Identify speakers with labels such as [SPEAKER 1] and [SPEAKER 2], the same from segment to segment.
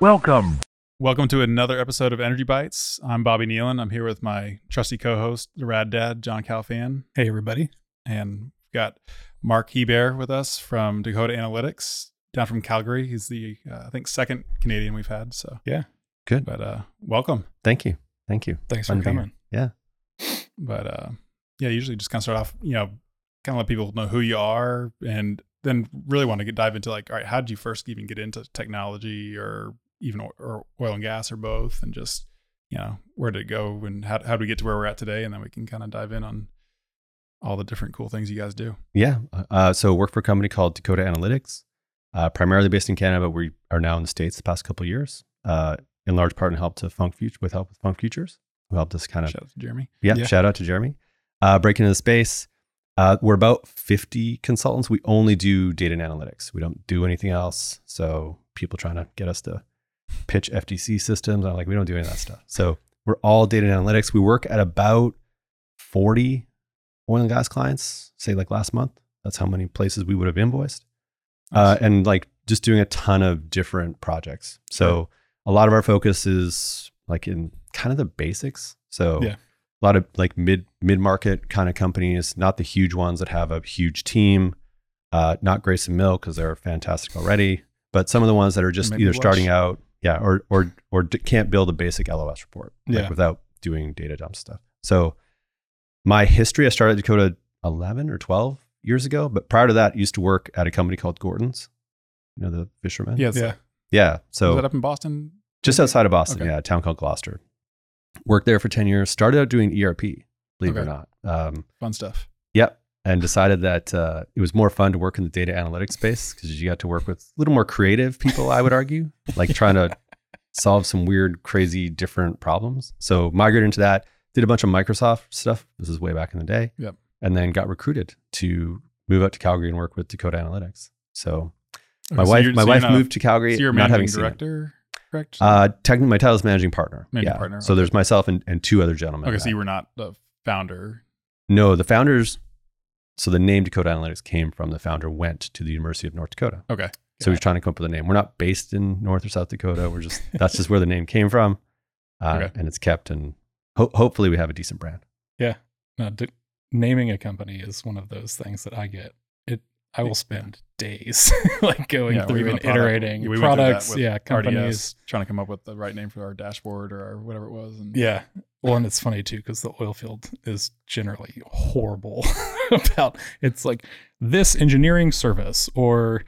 [SPEAKER 1] Welcome.
[SPEAKER 2] Welcome to another episode of Energy Bites. I'm Bobby Nealon. I'm here with my trusty co-host, the Rad Dad, John Calfan,
[SPEAKER 3] Hey, everybody.
[SPEAKER 2] and we've got Marc Hebert with us from Dakota Analytics, down from Calgary. He's the uh, I think second Canadian we've had. So
[SPEAKER 3] Yeah.
[SPEAKER 4] Good.
[SPEAKER 2] but uh, welcome.
[SPEAKER 4] Thank you. Thank you.
[SPEAKER 3] Thanks
[SPEAKER 4] Fun
[SPEAKER 3] for
[SPEAKER 4] coming. be
[SPEAKER 3] coming.
[SPEAKER 2] But uh, yeah, usually just kind of start off, you know, kind of let people know who you are, and then really want to get dive into like, all right, how did you first even get into technology, or even or oil and gas, or both, and just you know, where did it go, and how how do we get to where we're at today, and then we can kind of dive in on all the different cool things you guys do.
[SPEAKER 4] Yeah. Uh, so work for a company called Dakota Analytics, uh, primarily based in Canada, but we are now in the States the past couple of years, uh, in large part in help to Funk Future with help with Funk Futures, who helped us kind of,
[SPEAKER 2] Shout out to Jeremy.
[SPEAKER 4] yeah,
[SPEAKER 3] Yeah.
[SPEAKER 4] shout out to Jeremy, uh, breaking into the space. Uh, we're about 50 consultants. We only do data and analytics. We don't do anything else. So people trying to get us to pitch FTC systems, I'm like, we don't do any of that stuff. So we're all data and analytics. We work at about 40 oil and gas clients, say like last month. That's how many places we would have invoiced. Uh, and like just doing a ton of different projects. So a lot of our focus is like in kind of the basics. So
[SPEAKER 3] Yeah.
[SPEAKER 4] a lot of like mid mid market kind of companies, not the huge ones that have a huge team. Uh, not Grayson Mill because they're fantastic already, but some of the ones that are just
[SPEAKER 2] Maybe
[SPEAKER 4] either starting out, yeah, or or or d- can't build a basic LOS report like,
[SPEAKER 3] Yeah.
[SPEAKER 4] without doing data dump stuff. So my history, I started Dakota 11 or 12 years ago, but prior to that, I used to work at a company called Gorton's. You know, the fishermen?
[SPEAKER 2] Yeah, so
[SPEAKER 3] Yeah.
[SPEAKER 4] Yeah.
[SPEAKER 2] was
[SPEAKER 4] So
[SPEAKER 2] that up in Boston?
[SPEAKER 4] just outside of Boston,
[SPEAKER 2] Okay.
[SPEAKER 4] yeah, a town called Gloucester. Worked there for 10 years, started out doing ERP, believe it or not. Um,
[SPEAKER 2] Fun stuff.
[SPEAKER 4] Yep. And decided that uh, it was more fun to work in the data analytics space because you got to work with a little more creative people, I would argue, like trying to solve some weird, crazy, different problems. So migrated into that, did a bunch of Microsoft stuff. This is way back in the day.
[SPEAKER 2] Yep.
[SPEAKER 4] And then got recruited to move out to Calgary and work with Dakota Analytics. So my
[SPEAKER 2] Okay,
[SPEAKER 4] wife, my
[SPEAKER 2] so
[SPEAKER 4] wife moved to Calgary,
[SPEAKER 2] So you're
[SPEAKER 4] not having
[SPEAKER 2] managing director, correct?
[SPEAKER 4] Uh, technically, my title is managing partner.
[SPEAKER 2] Managing
[SPEAKER 4] yeah.
[SPEAKER 2] partner,
[SPEAKER 4] So
[SPEAKER 2] okay.
[SPEAKER 4] there's myself and, and two other gentlemen.
[SPEAKER 2] okay, so you were not the founder.
[SPEAKER 4] No, the founders. So the name Dakota Analytics came from the founder went to the University of North Dakota.
[SPEAKER 2] Okay.
[SPEAKER 4] So he's trying to come up with a name. We're not based in North or South Dakota. We're just that's just where the name came from, uh,
[SPEAKER 2] Okay.
[SPEAKER 4] and it's kept. And ho- hopefully we have a decent brand. Yeah.
[SPEAKER 3] No, d- naming a company is one of those things that I get. It. I will spend days like going
[SPEAKER 2] Yeah,
[SPEAKER 3] through and
[SPEAKER 2] a product.
[SPEAKER 3] iterating
[SPEAKER 2] Yeah, we went through that
[SPEAKER 3] products.
[SPEAKER 2] with
[SPEAKER 3] Yeah,
[SPEAKER 2] RDS,
[SPEAKER 3] companies.
[SPEAKER 2] trying to come up with the right name for our dashboard or our whatever it was. And
[SPEAKER 3] Yeah. Well, and it's funny too because the oil field is generally horrible about. It's like this engineering service or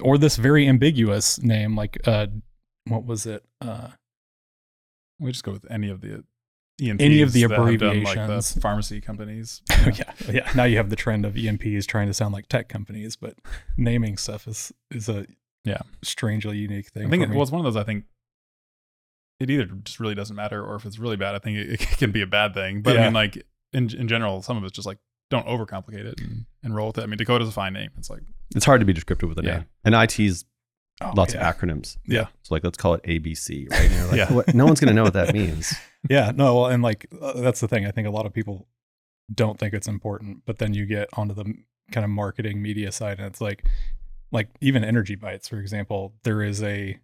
[SPEAKER 3] or this very ambiguous name like uh what was it uh
[SPEAKER 2] we just go with any of the E&Ps
[SPEAKER 3] Any of the
[SPEAKER 2] have done, like
[SPEAKER 3] abbreviations.
[SPEAKER 2] the pharmacy companies.
[SPEAKER 3] yeah, yeah. Now you have the trend of E&Ps trying to sound like tech companies, but naming stuff is is a
[SPEAKER 2] Yeah.
[SPEAKER 3] strangely unique thing.
[SPEAKER 2] I think it,
[SPEAKER 3] was
[SPEAKER 2] well, one of those. I think it either just really doesn't matter, or if it's really bad, I think it, it can be a bad thing. But I mean, like in in general, some of it's just like don't overcomplicate it and, and roll with it. I mean, Dakota's a fine name. It's like
[SPEAKER 4] It's hard to be descriptive with a
[SPEAKER 2] Yeah.
[SPEAKER 4] name, and IT's
[SPEAKER 3] Oh,
[SPEAKER 4] lots
[SPEAKER 3] yeah.
[SPEAKER 4] of acronyms.
[SPEAKER 2] Yeah.
[SPEAKER 4] So like let's call it ABC, right? Like,
[SPEAKER 2] Yeah.
[SPEAKER 4] what? No one's going to know what that means.
[SPEAKER 3] yeah no well and like uh, that's the thing i think a lot of people don't think it's important but then you get onto the m- kind of marketing media side and it's like like even energy bites for example there is a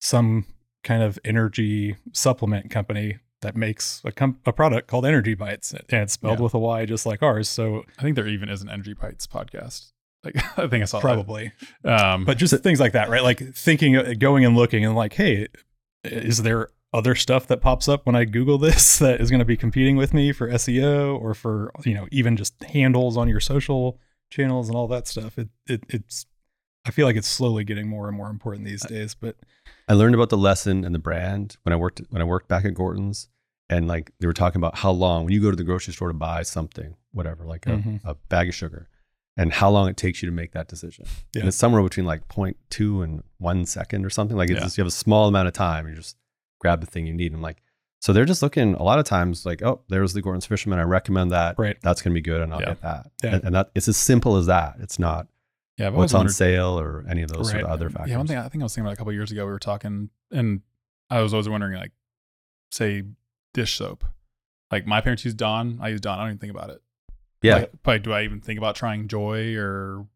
[SPEAKER 3] some kind of energy supplement company that makes a, com- a product called energy bites and it's spelled
[SPEAKER 2] Yeah.
[SPEAKER 3] with a y just like ours. So
[SPEAKER 2] I think there even is an Energy Bites podcast. Like I think I saw
[SPEAKER 3] probably.
[SPEAKER 2] Um,
[SPEAKER 3] but just things like that right? Like thinking uh, going and looking and like hey is there other stuff that pops up when i google this that is going to be competing with me for seo or for you know even just handles on your social channels and all that stuff? It, it it's i feel like it's slowly getting more and more important these days but
[SPEAKER 4] I learned about the lesson and the brand when I worked when I worked back at Gorton's, and like they were talking about how long when you go to the grocery store to buy something, whatever, like a,
[SPEAKER 3] Mhm.
[SPEAKER 4] a bag of sugar, and how long it takes you to make that decision.
[SPEAKER 3] Yeah.
[SPEAKER 4] And it's somewhere between like 0.2 and one second or something. Like it's
[SPEAKER 2] Yeah.
[SPEAKER 4] just, you have a small amount of time. You just grab the thing you need. And like, so they're just looking a lot of times like, oh, there's the Gorton's Fisherman. I recommend that.
[SPEAKER 3] Right.
[SPEAKER 4] That's going to be good. And I'll
[SPEAKER 2] Yeah.
[SPEAKER 4] get that.
[SPEAKER 3] Yeah.
[SPEAKER 4] And, and that it's as simple as that. It's not
[SPEAKER 2] yeah, I've
[SPEAKER 4] what's on sale or any of those sort of other factors.
[SPEAKER 2] Yeah, one thing I think I was thinking about a couple years ago, we were talking, and I was always wondering, like, say, dish soap. Like my parents use Dawn, I use Dawn. I don't even think about it.
[SPEAKER 4] yeah.
[SPEAKER 2] Like, probably, do I even think about trying Joy or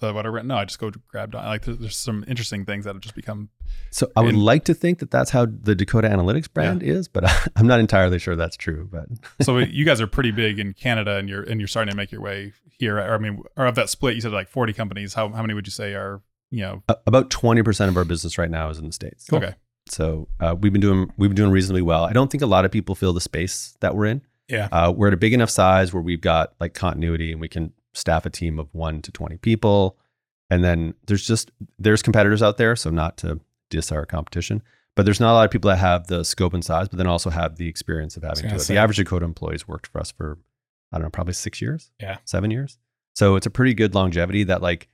[SPEAKER 2] the whatever. No, I just go grab. Like there's, there's some interesting things that have just become.
[SPEAKER 4] So I would
[SPEAKER 2] And-
[SPEAKER 4] like to think that that's how the Dakota Analytics brand is, but I'm not entirely sure that's true. But
[SPEAKER 2] So you guys are pretty big in Canada, and you're and you're starting to make your way here. Or I mean, or of that split, you said like 40 companies. How how many would you say are you know?
[SPEAKER 4] a- about 20% of our business right now is in the states.
[SPEAKER 2] Okay,
[SPEAKER 4] So uh, we've been doing we've been doing reasonably well. I don't think a lot of people feel the space that we're in.
[SPEAKER 3] Yeah.
[SPEAKER 4] Uh, we're at a big enough size where we've got like continuity and we can staff a team of one to 20 people. And then there's just there's competitors out there, so not to diss our competition, but there's not a lot of people that have the scope and size, but then also have the experience of having to.
[SPEAKER 3] gonna
[SPEAKER 4] do it.
[SPEAKER 3] say.
[SPEAKER 4] The average Dakota employee's worked for us for I don't know, probably six years.
[SPEAKER 3] Yeah.
[SPEAKER 4] seven years. So it's a pretty good longevity. That like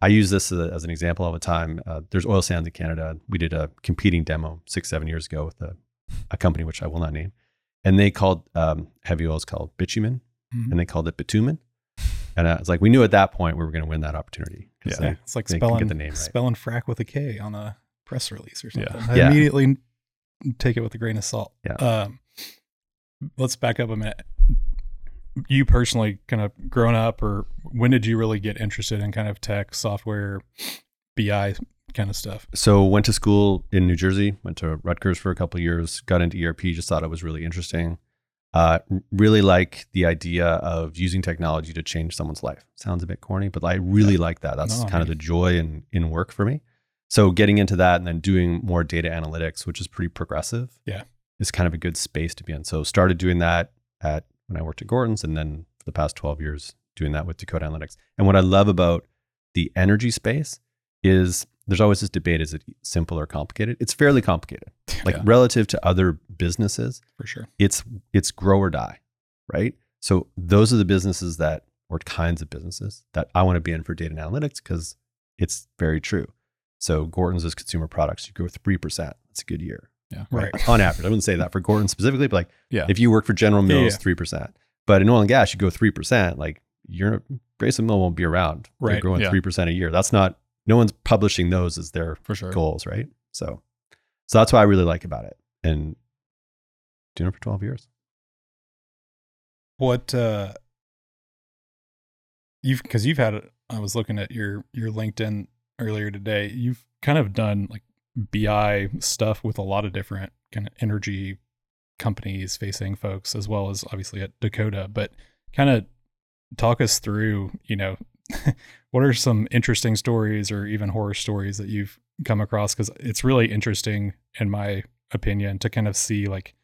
[SPEAKER 4] I- use this as, a- as an example all the time. Uh, there's oil sands in Canada. We did a competing demo six seven years ago with a, a company which I will not name, and they called um, heavy oils called bitumen,
[SPEAKER 3] Mhm.
[SPEAKER 4] and they called it bitumen. And I was like, we knew at that point we were going to win that opportunity.
[SPEAKER 2] Yeah.
[SPEAKER 3] Yeah, it's like
[SPEAKER 4] they can get
[SPEAKER 3] spelling
[SPEAKER 4] the name right.
[SPEAKER 3] spelling frack with a K on a press release or
[SPEAKER 2] Yeah.
[SPEAKER 3] something. I
[SPEAKER 4] Yeah.
[SPEAKER 3] immediately take it with a grain of salt.
[SPEAKER 4] Yeah.
[SPEAKER 3] Um, let's back up a minute. You personally, kind of grown up, or when did you really get interested in kind of tech, software, BI kind of stuff?
[SPEAKER 4] So went to school in New Jersey, went to Rutgers for a couple of years, got into ERP, just thought it was really interesting. Uh, really like the idea of using technology to change someone's life. Sounds a bit corny, but I really like that. That's
[SPEAKER 3] No, I
[SPEAKER 4] kind of the joy in, in work for me. So getting into that and then doing more data analytics, which is pretty progressive.
[SPEAKER 3] Yeah.
[SPEAKER 4] Is kind of a good space to be in. So started doing that at when I worked at Gorton's and then for the past 12 years doing that with Dakota Analytics. And what I love about the energy space is there's always this debate is it simple or complicated? It's fairly complicated. Like
[SPEAKER 2] Yeah.
[SPEAKER 4] relative to other businesses,
[SPEAKER 3] For sure.
[SPEAKER 4] it's it's grow or die, right? So those are the businesses that or kinds of businesses that I want to be in for data and analytics because it's very true. So Gorton's is consumer products. You grow three percent. That's a good year.
[SPEAKER 2] Yeah.
[SPEAKER 3] Right.
[SPEAKER 4] On average. I wouldn't say that for Gordon specifically, but like
[SPEAKER 2] Yeah.
[SPEAKER 4] if you work for General Mills,
[SPEAKER 3] yeah.
[SPEAKER 4] three percent. But in oil and gas, you go three percent. Like your Grayson Mill won't be around.
[SPEAKER 3] Right,
[SPEAKER 4] growing
[SPEAKER 2] yeah.
[SPEAKER 4] three percent a year. That's not no one's publishing those as their
[SPEAKER 2] for sure.
[SPEAKER 4] goals, right? So so that's what I really like about it. And doing it for 12 years.
[SPEAKER 3] What uh you've because you've had I was looking at your your LinkedIn earlier today. You've kind of done like BI stuff with a lot of different kind of energy companies facing folks as well as obviously at Dakota, but kind of talk us through, you know, what are some interesting stories or even horror stories that you've come across? Cuz it's really interesting in my opinion to kind of see like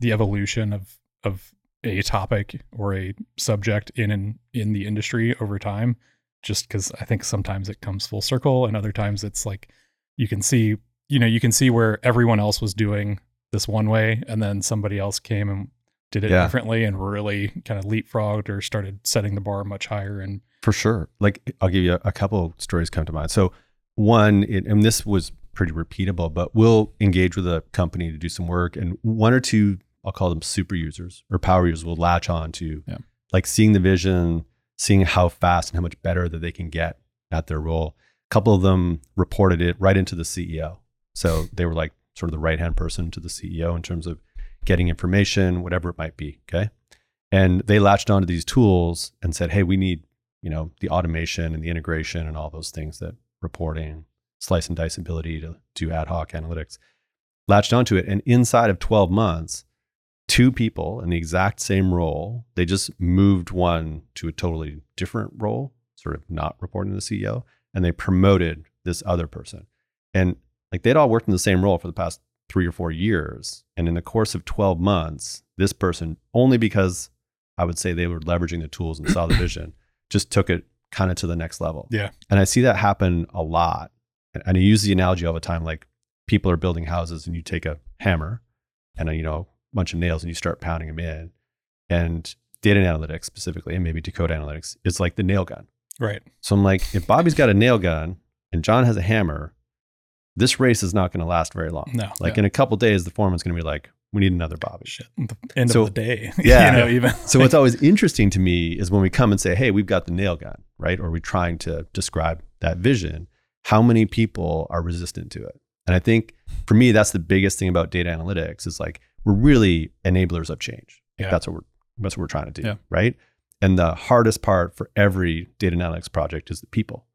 [SPEAKER 3] the evolution of of a topic or a subject in in, in the industry over time just because i think sometimes it comes full circle and other times it's like you can see you know you can see where everyone else was doing this one way and then somebody else came and did it
[SPEAKER 4] Yeah.
[SPEAKER 3] differently and really kind of leapfrogged or started setting the bar much higher and
[SPEAKER 4] For sure. Like I'll give you a, a couple stories come to mind. So one, it, and this was pretty repeatable, but we'll engage with a company to do some work and one or two, I'll call them super users or power users will latch on to
[SPEAKER 2] Yeah.
[SPEAKER 4] like seeing the vision, seeing how fast and how much better that they can get at their role. A couple of them reported it right into the CEO. So they were like sort of the right hand person to the CEO in terms of getting information, whatever it might be. Okay. And they latched onto these tools and said, Hey, we need, you know, the automation and the integration and all those things that reporting, slice and dice ability to do ad hoc analytics, latched onto it. And inside of 12 months, two people in the exact same role, they just moved one to a totally different role, sort of not reporting to the CEO, and they promoted this other person. And like they'd all worked in the same role for the past three or four years. And in the course of 12 months, this person, only because I would say they were leveraging the tools and saw the vision, just took it kind of to the next level.
[SPEAKER 3] Yeah.
[SPEAKER 4] And I see that happen a lot. And- I use the analogy all the time like people are building houses and you take a hammer and a, you know, bunch of nails and you start pounding them in. And data analytics specifically, and maybe Dakota analytics, is like the nail gun.
[SPEAKER 3] right
[SPEAKER 4] So I'm like, if Bobby's got a nail gun and John has a hammer, this race is not going to last very long.
[SPEAKER 3] no
[SPEAKER 4] Like
[SPEAKER 2] Yeah.
[SPEAKER 4] in a couple days, the foreman's going to be like, we need another Bobby.
[SPEAKER 3] shit the end
[SPEAKER 4] So-
[SPEAKER 3] of the day
[SPEAKER 4] Yeah.
[SPEAKER 3] you know even
[SPEAKER 4] So what's always interesting to me is when we come and say, "Hey, we've got the nail gun," right? Or we're trying to describe that vision. How many people are resistant to it? And I think for me, that's the biggest thing about data analytics is like we're really enablers of change. Like
[SPEAKER 3] Yeah.
[SPEAKER 4] That's what we're that's what we're trying to do,
[SPEAKER 2] Yeah.
[SPEAKER 4] right? And the hardest part for every data analytics project is the people.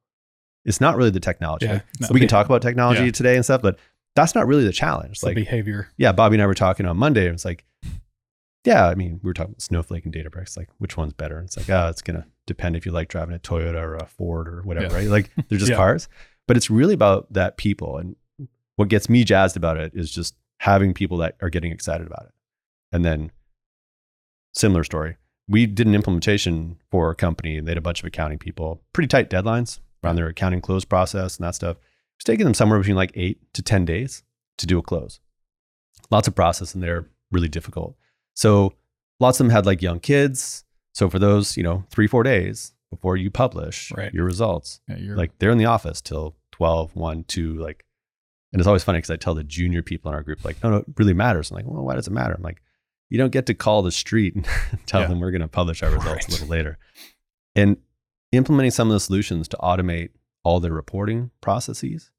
[SPEAKER 4] It's not really the technology.
[SPEAKER 3] Yeah,
[SPEAKER 4] Like,
[SPEAKER 3] it's
[SPEAKER 4] we can talk about technology
[SPEAKER 2] Yeah.
[SPEAKER 4] today and stuff, but that's not really the challenge.
[SPEAKER 3] the
[SPEAKER 4] Like,
[SPEAKER 3] behavior.
[SPEAKER 4] yeah, Bobby and I were talking on Monday. And it's like, yeah, I mean, we were talking about Snowflake and Databricks. Like, which one's better? And it's like, oh, it's gonna depend if you like driving a Toyota or a Ford or whatever,
[SPEAKER 2] Yeah.
[SPEAKER 4] right? Like, they're just
[SPEAKER 3] Yeah.
[SPEAKER 4] cars. But it's really about that people. And what gets me jazzed about it is just having people that are getting excited about it. And then, similar story. We did an implementation for a company, and they had a bunch of accounting people, pretty tight deadlines around their accounting close process and that stuff. It's taking them somewhere between like eight to 10 days to do a close. Lots of process and they're really difficult. So lots of them had like young kids. So for those, you know, three, four days before you publish
[SPEAKER 3] Right.
[SPEAKER 4] your results,
[SPEAKER 2] Yeah,
[SPEAKER 4] like they're in the office till 12, 1, 2, like, and it's always funny because I tell the junior people in our group, like, no, no, it really matters. I'm like, well, why does it matter? I'm like, you don't get to call the street and tell
[SPEAKER 2] Yeah.
[SPEAKER 4] them we're going to publish our results
[SPEAKER 3] Right.
[SPEAKER 4] a little later. And implementing some of the solutions to automate all their reporting processes,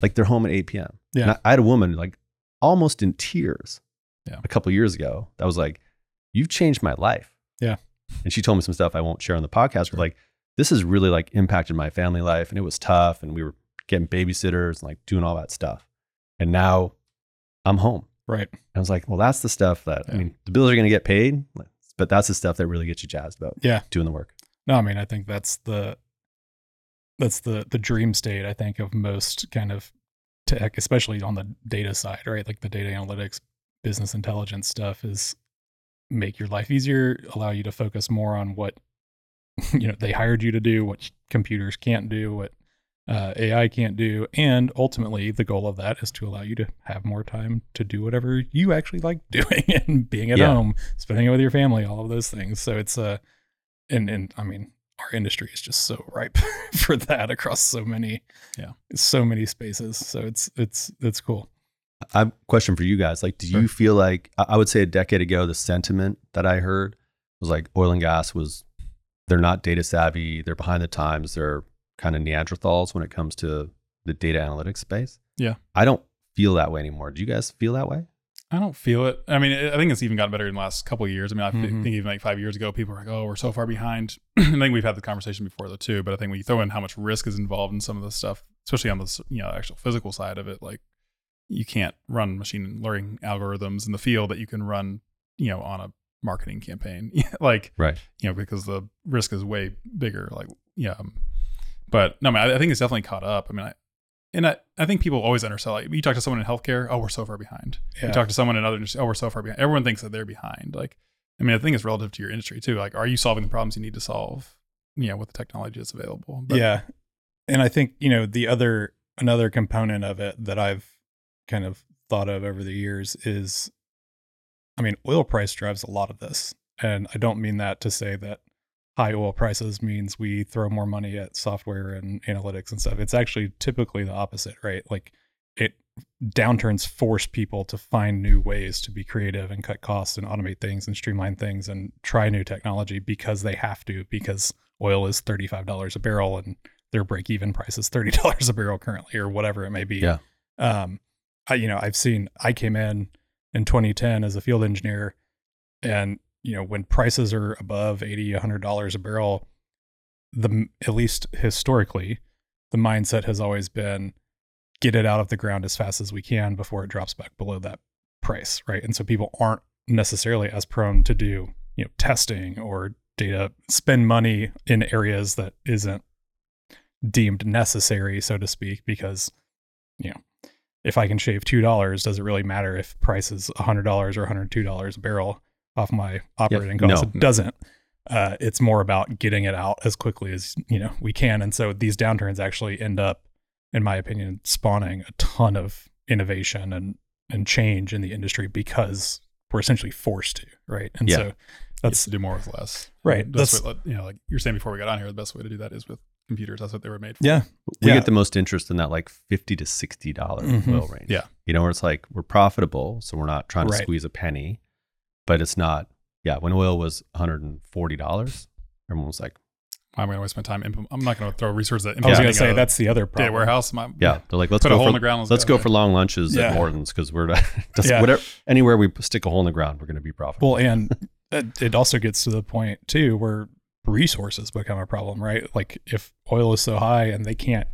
[SPEAKER 4] like they're home at 8 p.m.
[SPEAKER 3] Yeah.
[SPEAKER 4] And I, I had a woman like almost in tears
[SPEAKER 2] Yeah.
[SPEAKER 4] a couple years ago that was like, you've changed my life.
[SPEAKER 3] Yeah.
[SPEAKER 4] And she told me some stuff I won't share on the podcast, but like, this has really like impacted my family life and it was tough and we were getting babysitters and like doing all that stuff. And now I'm home.
[SPEAKER 3] Right.
[SPEAKER 4] I was like, well, that's the stuff that I mean, the bills are going to get paid, but that's the stuff that really gets you jazzed about
[SPEAKER 3] Yeah.
[SPEAKER 4] doing the work.
[SPEAKER 3] No, I mean, I think that's the that's the the dream state. I think of most kind of tech, especially on the data side, right? Like the data analytics, business intelligence stuff is make your life easier, allow you to focus more on what you know they hired you to do, what computers can't do, what uh, AI can't do, and ultimately the goal of that is to allow you to have more time to do whatever you actually like doing and being at
[SPEAKER 4] Yeah.
[SPEAKER 3] home, spending it with your family, all of those things. So it's uh and and I mean our industry is just so ripe for that across so many
[SPEAKER 2] Yeah.
[SPEAKER 3] so many spaces. So it's it's it's cool.
[SPEAKER 4] I have a question for you guys. Like, do you feel like I would say a decade ago, the sentiment that I heard was like oil and gas was they're not data savvy, they're behind the times, they're kind of Neanderthals when it comes to the data analytics space.
[SPEAKER 2] Yeah.
[SPEAKER 4] I don't feel that way anymore. Do you guys feel that way?
[SPEAKER 2] I don't feel it. I mean, I think it's even gotten better in the last couple of years. I mean, I
[SPEAKER 3] Mhm.
[SPEAKER 2] think even like five years ago, people were like, "Oh, we're so far behind." I think we've had the conversation before though too. But I think when you throw in how much risk is involved in some of this stuff, especially on the you know actual physical side of it, like you can't run machine learning algorithms in the field that you can run, you know, on a marketing campaign, like
[SPEAKER 4] Right.
[SPEAKER 2] you know, because the risk is way bigger. Like, yeah. um, But no, I, mean, I, I think it's definitely caught up. I mean, I, and I, I think people always undersell. Like, you talk to someone in healthcare, oh, we're so far behind.
[SPEAKER 3] Yeah.
[SPEAKER 2] You talk to someone in other industries, oh, we're so far behind. Everyone thinks that they're behind. Like, I mean, I think it's relative to your industry too. Like, are you solving the problems you need to solve? You know, with the technology that's available. But,
[SPEAKER 3] yeah. And I think, you know, the other another component of it that I've kind of thought of over the years is I mean, oil price drives a lot of this. And I don't mean that to say that high oil prices means we throw more money at software and analytics and stuff. It's actually typically the opposite, right? Like it downturns force people to find new ways to be creative and cut costs and automate things and streamline things and try new technology because they have to because oil is $35 a barrel and their break even price is $30 a barrel currently or whatever it may be.
[SPEAKER 4] Yeah.
[SPEAKER 3] Um I you know, I've seen I came in in 2010 as a field engineer and you know, when prices are above 80 $100 a barrel the at least historically the mindset has always been get it out of the ground as fast as we can before it drops back below that price, right? And so people aren't necessarily as prone to do, you know, testing or data spend money in areas that isn't deemed necessary, so to speak, because you know, if I can shave two dollars, does it really matter if price is hundred dollars or hundred two dollars a barrel off my operating
[SPEAKER 4] no,
[SPEAKER 3] costs? it
[SPEAKER 4] no.
[SPEAKER 3] doesn't. Uh, it's more about getting it out as quickly as you know we can, and so these downturns actually end up, in my opinion, spawning a ton of innovation and and change in the industry because we're essentially forced to, right? And
[SPEAKER 4] Yeah.
[SPEAKER 3] so
[SPEAKER 2] that's
[SPEAKER 3] that's
[SPEAKER 2] to do more with less.
[SPEAKER 3] Right,
[SPEAKER 2] The best
[SPEAKER 3] that's-
[SPEAKER 2] what, you know, like you're saying before we got on here, the best way to do that is with computers. That's what they were made for.
[SPEAKER 3] yeah,
[SPEAKER 4] We
[SPEAKER 3] Yeah.
[SPEAKER 4] get the most interest in that like fifty to sixty dollar
[SPEAKER 3] Mhm.
[SPEAKER 4] oil range.
[SPEAKER 2] Yeah.
[SPEAKER 4] You know, where it's like we're profitable, so we're not trying to
[SPEAKER 3] Right.
[SPEAKER 4] squeeze a penny, but it's not. Yeah, when oil was one hundred and forty dollars, everyone was like,
[SPEAKER 2] Why am I going to waste my time? Implement- I'm not going to throw resources at
[SPEAKER 3] I was gonna say that's the other
[SPEAKER 2] data
[SPEAKER 3] problem.
[SPEAKER 2] warehouse. My,
[SPEAKER 4] "Yeah." They're like, "Let's
[SPEAKER 2] Put a
[SPEAKER 4] go
[SPEAKER 2] hole
[SPEAKER 4] for
[SPEAKER 2] in the ground.
[SPEAKER 4] let's go
[SPEAKER 2] yeah.
[SPEAKER 4] for long lunches
[SPEAKER 3] Yeah.
[SPEAKER 4] at Morton's because we're just
[SPEAKER 3] Yeah.
[SPEAKER 4] whatever anywhere we stick a hole in the ground, we're going to be profitable."
[SPEAKER 3] Well, and it, it also gets to the point too where resources become a problem, right? Like if oil is so high and they can't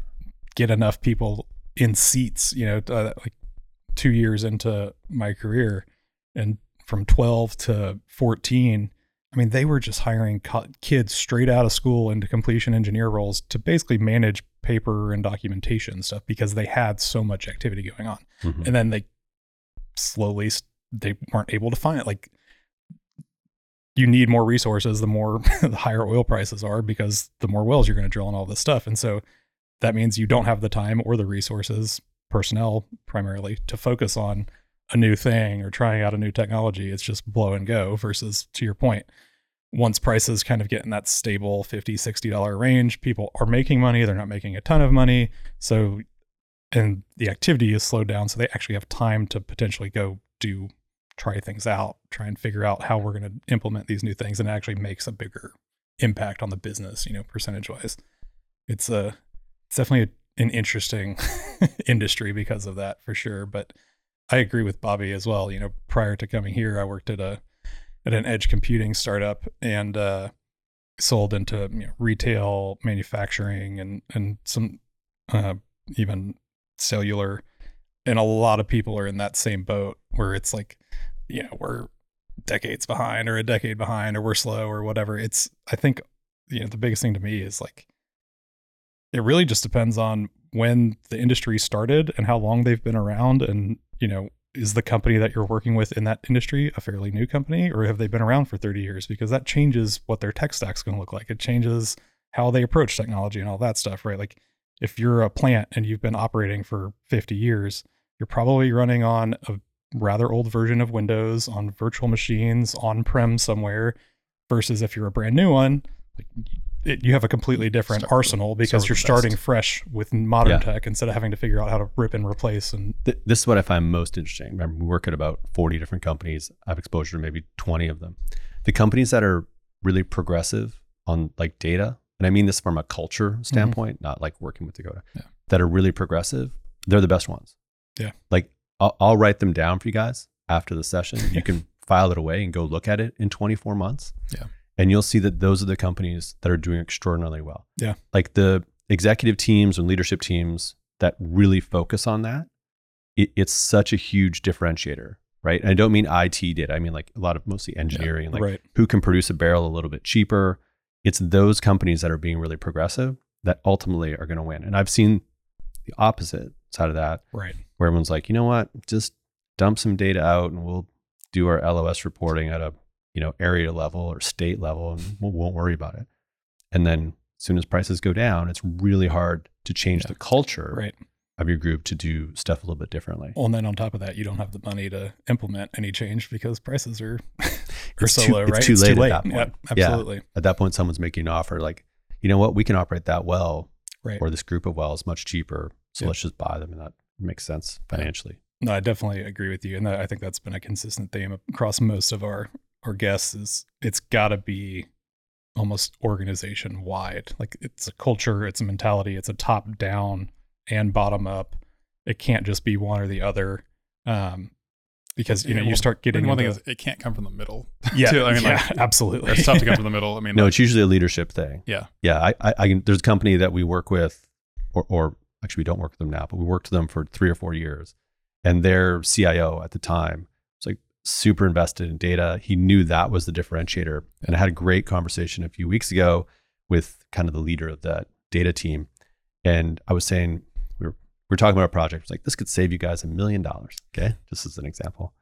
[SPEAKER 3] get enough people in seats, you know, uh, like two years into my career and from 12 to 14, I mean, they were just hiring co- kids straight out of school into completion engineer roles to basically manage paper and documentation stuff because they had so much activity going on.
[SPEAKER 4] Mhm.
[SPEAKER 3] And then they slowly, they weren't able to find it. Like, you need more resources the more the higher oil prices are because the more wells you're going to drill and all this stuff. And so that means you don't have the time or the resources, personnel primarily, to focus on a new thing or trying out a new technology. It's just blow and go versus to your point. Once prices kind of get in that stable 50 60 dollar range, people are making money, they're not making a ton of money. So and the activity is slowed down so they actually have time to potentially go do try things out, try and figure out how we're going to implement these new things and it actually makes a bigger impact on the business, you know, percentage wise. It's a it's definitely a, an interesting industry because of that for sure, but I agree with Bobby as well. You know, prior to coming here, I worked at a at an edge computing startup and uh, sold into you know, retail, manufacturing, and and some uh, even cellular. And a lot of people are in that same boat where it's like, you know, we're decades behind or a decade behind or we're slow or whatever. It's I think you know the biggest thing to me is like it really just depends on when the industry started and how long they've been around and you know is the company that you're working with in that industry a fairly new company or have they been around for 30 years? Because that changes what their tech stack's going to look like. It changes how they approach technology and all that stuff right? Like if you're a plant and you've been operating for 50 years you're probably running on a rather old version of windows on virtual machines on prem somewhere versus if you're a brand new one like it, you have a completely different
[SPEAKER 2] Start-
[SPEAKER 3] arsenal because
[SPEAKER 2] start
[SPEAKER 3] you're starting
[SPEAKER 2] best.
[SPEAKER 3] fresh with modern
[SPEAKER 4] Yeah.
[SPEAKER 3] tech instead of having to figure out how to rip and replace and
[SPEAKER 4] Th- this is what I find most interesting. Remember, we work at about 40 different companies. I have exposure to maybe 20 of them. The companies that are really progressive on like data, and I mean this from a culture mm-hmm. standpoint, not like working with Dakota,
[SPEAKER 2] Yeah.
[SPEAKER 4] that are really progressive, they're the best ones.
[SPEAKER 3] Yeah.
[SPEAKER 4] Like I'll, I'll write them down for you guys after the session. You can file it away and go look at it in 24 months.
[SPEAKER 2] Yeah.
[SPEAKER 4] And you'll see that those are the companies that are doing extraordinarily well.
[SPEAKER 3] Yeah.
[SPEAKER 4] Like the executive teams and leadership teams that really focus on that, it, it's such a huge differentiator, right? And I don't mean IT did. I mean like a lot of mostly engineering, like
[SPEAKER 3] right
[SPEAKER 4] who can produce a barrel a little bit cheaper. It's those companies that are being really progressive that ultimately are going to win. And I've seen the opposite side of that
[SPEAKER 3] right
[SPEAKER 4] where everyone's like, you know what, just dump some data out and we'll do our LOS reporting at a you know area level or state level and we won't worry about it. And then as soon as prices go down, it's really hard to change
[SPEAKER 3] Yeah.
[SPEAKER 4] the culture
[SPEAKER 3] right
[SPEAKER 4] of your group to do stuff a little bit differently.
[SPEAKER 3] well and then on top of that you don't have the money to implement any change because prices are are so
[SPEAKER 4] too-
[SPEAKER 3] low
[SPEAKER 4] it's
[SPEAKER 3] right
[SPEAKER 4] too late at that point.
[SPEAKER 3] Yep,
[SPEAKER 4] Yeah.
[SPEAKER 3] absolutely
[SPEAKER 4] At that point, someone's making an offer like, you know what, we can operate that well
[SPEAKER 3] right
[SPEAKER 4] or this group of wells much cheaper. So
[SPEAKER 3] Yeah.
[SPEAKER 4] let's just buy them and that makes sense
[SPEAKER 3] Yeah.
[SPEAKER 4] financially.
[SPEAKER 3] No, I definitely agree with you, and that, I think that's been a consistent theme across most of our our guests. Is it's got to be almost organization wide. Like it's a culture, it's a mentality, it's a top down and bottom up. It can't just be one or the other, um, because you know
[SPEAKER 2] Yeah,
[SPEAKER 3] you
[SPEAKER 2] well,
[SPEAKER 3] start
[SPEAKER 2] I
[SPEAKER 3] getting
[SPEAKER 2] think one thing is it can't come from the middle.
[SPEAKER 3] yeah,
[SPEAKER 2] too. I mean,
[SPEAKER 3] yeah,
[SPEAKER 2] like,
[SPEAKER 3] absolutely.
[SPEAKER 2] It's tough to come from the middle. I mean,
[SPEAKER 4] No,
[SPEAKER 2] like,
[SPEAKER 4] it's usually a leadership thing.
[SPEAKER 2] Yeah.
[SPEAKER 4] Yeah. I, I, I can, there's a company that we work with, or, or actually we don't work with them now, but we worked with them for three or four years. And their CIO at the time was like super invested in data. He knew that was the differentiator. And I had a great conversation a few weeks ago with kind of the leader of that data team. And I was saying, we were, we were talking about a project. It's like, this could save you guys a million dollars. Okay. Just as an example.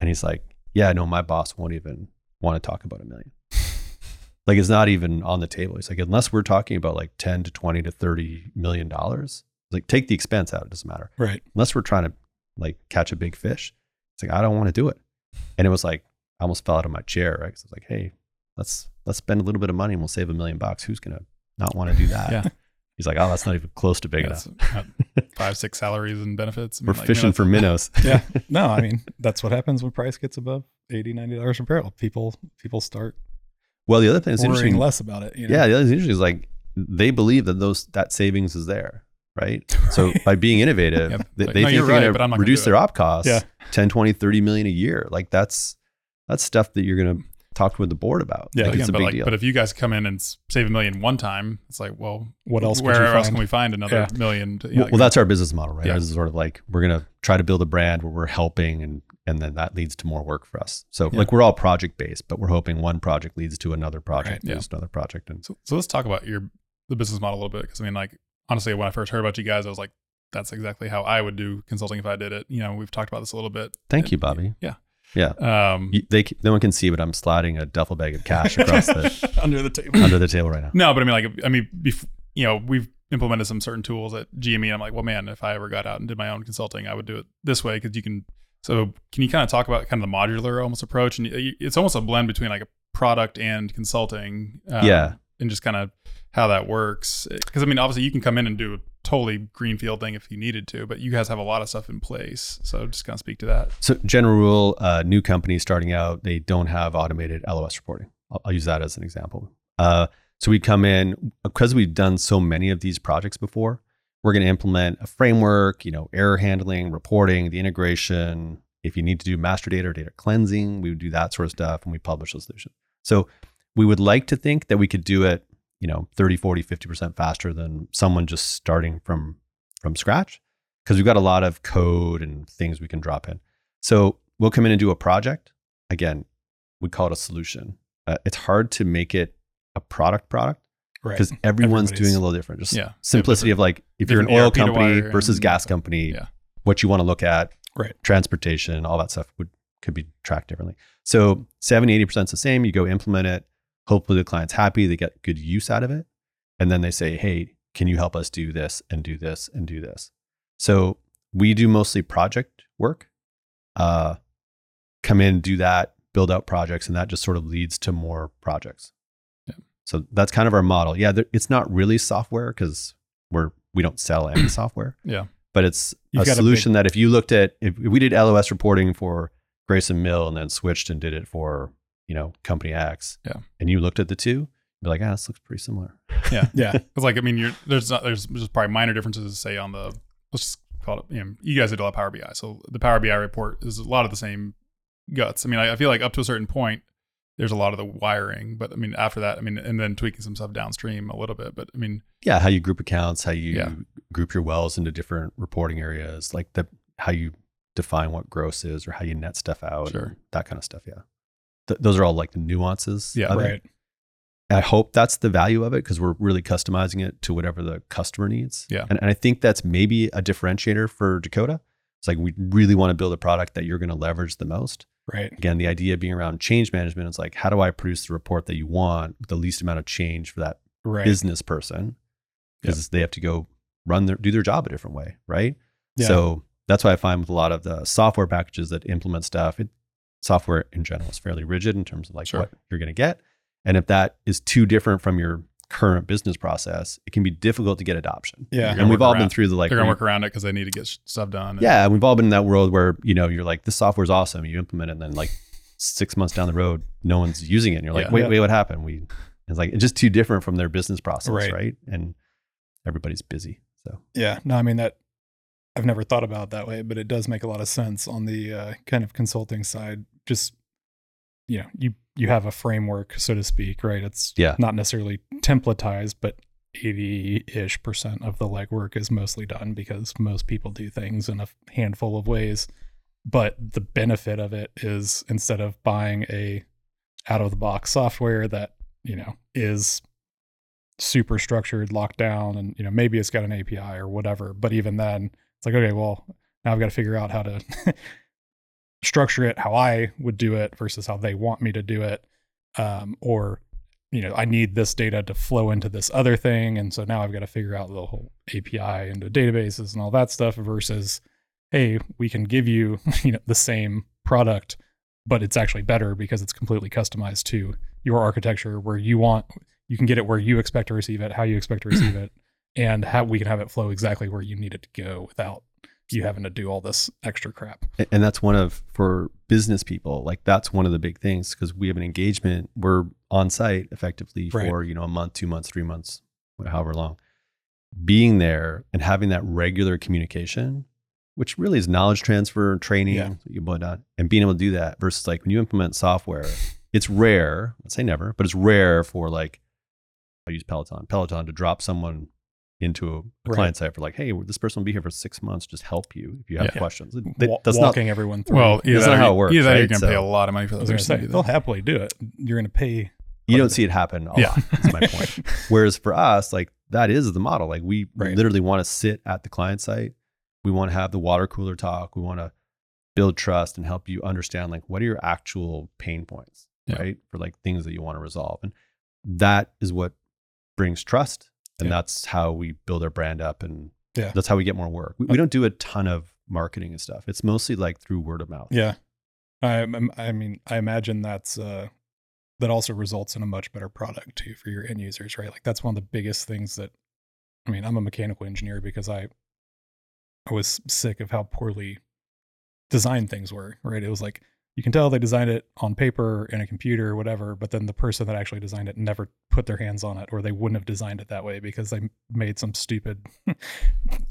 [SPEAKER 4] And he's like, yeah, no, my boss won't even want to talk about a million. like it's not even on the table. He's like, unless we're talking about like 10 to 20 to 30 million dollars, like take the expense out. It doesn't matter.
[SPEAKER 3] right.
[SPEAKER 4] Unless we're trying to like catch a big fish. It's like, I don't want to do it. And it was like, I almost fell out of my chair, right? Cause I was like, Hey, let's, let's spend a little bit of money and we'll save a million bucks. Who's going to not want to do that?
[SPEAKER 2] Yeah.
[SPEAKER 4] He's like, Oh, that's not even close to big
[SPEAKER 2] yeah,
[SPEAKER 4] enough.
[SPEAKER 2] Uh, five, six salaries and benefits. I mean,
[SPEAKER 4] We're
[SPEAKER 2] like, you know,
[SPEAKER 4] fishing for minnows.
[SPEAKER 3] Yeah. No, I mean that's what happens when price gets above 80 90 dollars a barrel. People people start
[SPEAKER 4] well, the other thing
[SPEAKER 3] is
[SPEAKER 4] interesting.
[SPEAKER 3] less about it. You know?
[SPEAKER 4] Yeah, the other thing interesting is like they believe that those that savings is there, right? So by being innovative,
[SPEAKER 2] Yep.
[SPEAKER 4] they,
[SPEAKER 2] Like,
[SPEAKER 4] they
[SPEAKER 2] no,
[SPEAKER 4] think
[SPEAKER 2] you're
[SPEAKER 4] they're
[SPEAKER 2] right,
[SPEAKER 4] going
[SPEAKER 2] but I'm not
[SPEAKER 4] to reduce their
[SPEAKER 2] it.
[SPEAKER 4] op costs
[SPEAKER 3] Yeah.
[SPEAKER 4] 10, 20, 30 million a year. Like that's that's stuff that you're going to talk with the board about.
[SPEAKER 3] Yeah,
[SPEAKER 4] like,
[SPEAKER 2] Again,
[SPEAKER 4] it's a
[SPEAKER 2] but
[SPEAKER 4] big
[SPEAKER 2] like,
[SPEAKER 4] deal.
[SPEAKER 2] but if you guys come in and save a million one time, it's like, well,
[SPEAKER 3] What else?
[SPEAKER 2] Where else
[SPEAKER 3] find?
[SPEAKER 2] can we find another
[SPEAKER 3] Yeah.
[SPEAKER 2] million? To, you
[SPEAKER 4] well,
[SPEAKER 2] know,
[SPEAKER 4] well, that's our business model, right?
[SPEAKER 2] Yeah.
[SPEAKER 4] Ours is sort of like we're gonna try to build a brand where we're helping, and and then that leads to more work for us. So
[SPEAKER 3] Yeah.
[SPEAKER 4] like we're all project based, but we're hoping one project leads to another project,
[SPEAKER 2] Right, yeah.
[SPEAKER 4] leads to another project, and
[SPEAKER 2] So, so let's talk about your the business model a little bit because I mean, like honestly, when I first heard about you guys, I was like, that's exactly how I would do consulting if I did it. You know, we've talked about this a little bit.
[SPEAKER 4] thank you, Bobby.
[SPEAKER 2] Yeah.
[SPEAKER 4] Yeah.
[SPEAKER 2] Um,
[SPEAKER 4] You, they no one can see, but I'm sliding a duffel bag of cash across the
[SPEAKER 3] under the table.
[SPEAKER 4] under the table right now.
[SPEAKER 2] no, but I mean, like, I mean, bef- you know, we've implemented some certain tools at GME. And I'm like, well, man, if I ever got out and did my own consulting, I would do it this way because you can. So, can you kind of talk about kind of the modular almost approach? And it's almost a blend between like a product and consulting. um,
[SPEAKER 4] Yeah.
[SPEAKER 2] And just kind of how that works. Because I mean, obviously, you can come in and do a totally greenfield thing if you needed to, but you guys have a lot of stuff in place. So, just kind of speak to that.
[SPEAKER 4] So general rule, uh, new companies starting out, they don't have automated LOS reporting. I'll, I'll use that as an example. Uh, so we come in because we've done so many of these projects before. We're going to implement a framework, you know, error handling, reporting, the integration. If you need to do master data or data cleansing, we would do that sort of stuff and we publish the solution. So we would like to think that we could do it, you know, 30, 40, 50% faster than someone just starting from from scratch because we've got a lot of code and things we can drop in. So we'll come in and do a project. Again, we call it a solution. Uh, it's hard to make it a product product
[SPEAKER 3] Right.
[SPEAKER 4] because everyone's doing a little different. Just
[SPEAKER 2] Yeah.
[SPEAKER 4] simplicity of like if you're an oil
[SPEAKER 2] ERP
[SPEAKER 4] company versus
[SPEAKER 2] and-
[SPEAKER 4] gas company,
[SPEAKER 2] Yeah.
[SPEAKER 4] what you want to look at,
[SPEAKER 3] Right.
[SPEAKER 4] transportation, all that stuff would could be tracked differently. So 70, 80% is the same. You go implement it. Hopefully the client's happy, they get good use out of it. And then they say, hey, can you help us do this and do this and do this? So we do mostly project work. Uh, come in, do that, build out projects, and that just sort of leads to more projects.
[SPEAKER 2] Yeah.
[SPEAKER 4] So that's kind of our model. Yeah, there, it's not really software because we're we don't sell any software.
[SPEAKER 2] Yeah.
[SPEAKER 4] But it's
[SPEAKER 3] You've
[SPEAKER 4] a
[SPEAKER 3] got a
[SPEAKER 4] solution that if you looked at if we did LOS reporting for Grayson Mill and then switched and did it for you know company X,
[SPEAKER 2] Yeah.
[SPEAKER 4] and you looked at the two, you'd be like, ah, this looks pretty similar.
[SPEAKER 2] Yeah.
[SPEAKER 3] Yeah.
[SPEAKER 2] It's like, I mean, you're, there's not, there's just probably minor differences, to say, on the, let's just call it, you know, you guys did a lot of Power BI. So the Power BI report is a lot of the same guts. I mean, I, I feel like up to a certain point, there's a lot of the wiring, but I mean, after that, I mean, and then tweaking some stuff downstream a little bit. But I mean,
[SPEAKER 4] Yeah, how you group accounts, how you
[SPEAKER 2] Yeah.
[SPEAKER 4] group your wells into different reporting areas, like the how you define what gross is or how you net stuff out,
[SPEAKER 2] Sure.
[SPEAKER 4] and that kind of stuff. Yeah, Th- those are all like the nuances.
[SPEAKER 2] Yeah.
[SPEAKER 4] of it.
[SPEAKER 3] Right.
[SPEAKER 4] I hope that's the value of it because we're really customizing it to whatever the customer needs.
[SPEAKER 2] Yeah.
[SPEAKER 4] And, and I think that's maybe a differentiator for Dakota. It's like we really want to build a product that you're going to leverage the most.
[SPEAKER 3] Right.
[SPEAKER 4] Again, the idea being around change management is like, how do I produce the report that you want with the least amount of change for that
[SPEAKER 3] Right.
[SPEAKER 4] business person? Because they have to go run their do their job a different way, right?
[SPEAKER 3] Yeah.
[SPEAKER 4] So that's why I find with a lot of the software packages that implement stuff, it, software in general is fairly rigid in terms of like
[SPEAKER 2] Sure.
[SPEAKER 4] what you're going to get. And if that is too different from your current business process, it can be difficult to get adoption.
[SPEAKER 3] Yeah.
[SPEAKER 4] And we've
[SPEAKER 2] work
[SPEAKER 4] all been through the like,
[SPEAKER 2] they're going to work around it because they need to get stuff done.
[SPEAKER 4] you- yeah, we've all been in that world where, you know, you're like, this software is awesome. You implement it and then like six months down the road, no one's using it. And you're like,
[SPEAKER 2] Yeah.
[SPEAKER 4] wait,
[SPEAKER 3] Yeah.
[SPEAKER 4] wait, what happened? We, it's like, it's just too different from their business process.
[SPEAKER 3] Right.
[SPEAKER 4] Right. And everybody's busy. So
[SPEAKER 3] Yeah. No, I mean that I've never thought about it that way, but it does make a lot of sense on the uh, kind of consulting side. Just you know, you you have a framework, so to speak, right? It's
[SPEAKER 4] Yeah.
[SPEAKER 3] not necessarily templatized, but 80-ish percent of the legwork is mostly done because most people do things in a handful of ways. But the benefit of it is instead of buying a out of the box software that, you know, is super structured, locked down, and you know maybe it's got an API or whatever. But even then, it's like okay, well now I've got to figure out how to structure it how I would do it versus how they want me to do it, um, or you know I need this data to flow into this other thing, and so now I've got to figure out the whole API into databases and all that stuff versus hey, we can give you you know the same product but it's actually better because it's completely customized to your architecture where you want you can get it where you expect to receive it how you expect to receive it and how we can have it flow exactly where you need it to go without you having to do all this extra crap
[SPEAKER 4] and that's one of for business people like that's one of the big things because we have an engagement we're on site effectively
[SPEAKER 3] Right.
[SPEAKER 4] for you know a month two months three months however long being there and having that regular communication which really is knowledge transfer training
[SPEAKER 3] Yeah.
[SPEAKER 4] you boil down and being able to do that versus like when you implement software it's rare. Let's say never, but it's rare for like I use Peloton. Peloton to drop someone into a, a
[SPEAKER 3] Right.
[SPEAKER 4] client site for like, hey, this person will be here for six months. Just help you if you have
[SPEAKER 2] Yeah.
[SPEAKER 4] questions. They-
[SPEAKER 3] Wa-
[SPEAKER 4] that's not
[SPEAKER 3] walking everyone through.
[SPEAKER 2] Well, either
[SPEAKER 4] That's
[SPEAKER 2] that
[SPEAKER 4] not how it works,
[SPEAKER 2] Either that or you're going to pay a lot of money for
[SPEAKER 3] I
[SPEAKER 2] that
[SPEAKER 3] was going to
[SPEAKER 2] person.
[SPEAKER 3] say they'll happily do it. You're going to pay.
[SPEAKER 4] you don't see it happen a
[SPEAKER 2] Yeah.
[SPEAKER 4] lot. Is my point. Whereas for us, like that is the model. Like we
[SPEAKER 3] Right.
[SPEAKER 4] literally want to sit at the client site. We want to have the water cooler talk. We want to build trust and help you understand like what are your actual pain points,
[SPEAKER 2] Yeah.
[SPEAKER 4] right? For like things that you want to resolve. And that is what brings trust. And
[SPEAKER 3] Yeah.
[SPEAKER 4] that's how we build our brand up and
[SPEAKER 3] Yeah.
[SPEAKER 4] that's how we get more work. We, we don't do a ton of marketing and stuff. It's mostly like through word of mouth.
[SPEAKER 3] Yeah. I, I'm- I mean, I imagine that's uh, that also results in a much better product too for your end users, right? Like that's one of the biggest things that. I mean, I'm a mechanical engineer because I I was sick of how poorly designed things were, right? It was like you can tell they designed it on paper in a computer or whatever, but then the person that actually designed it never put their hands on it or they wouldn't have designed it that way because they made some stupid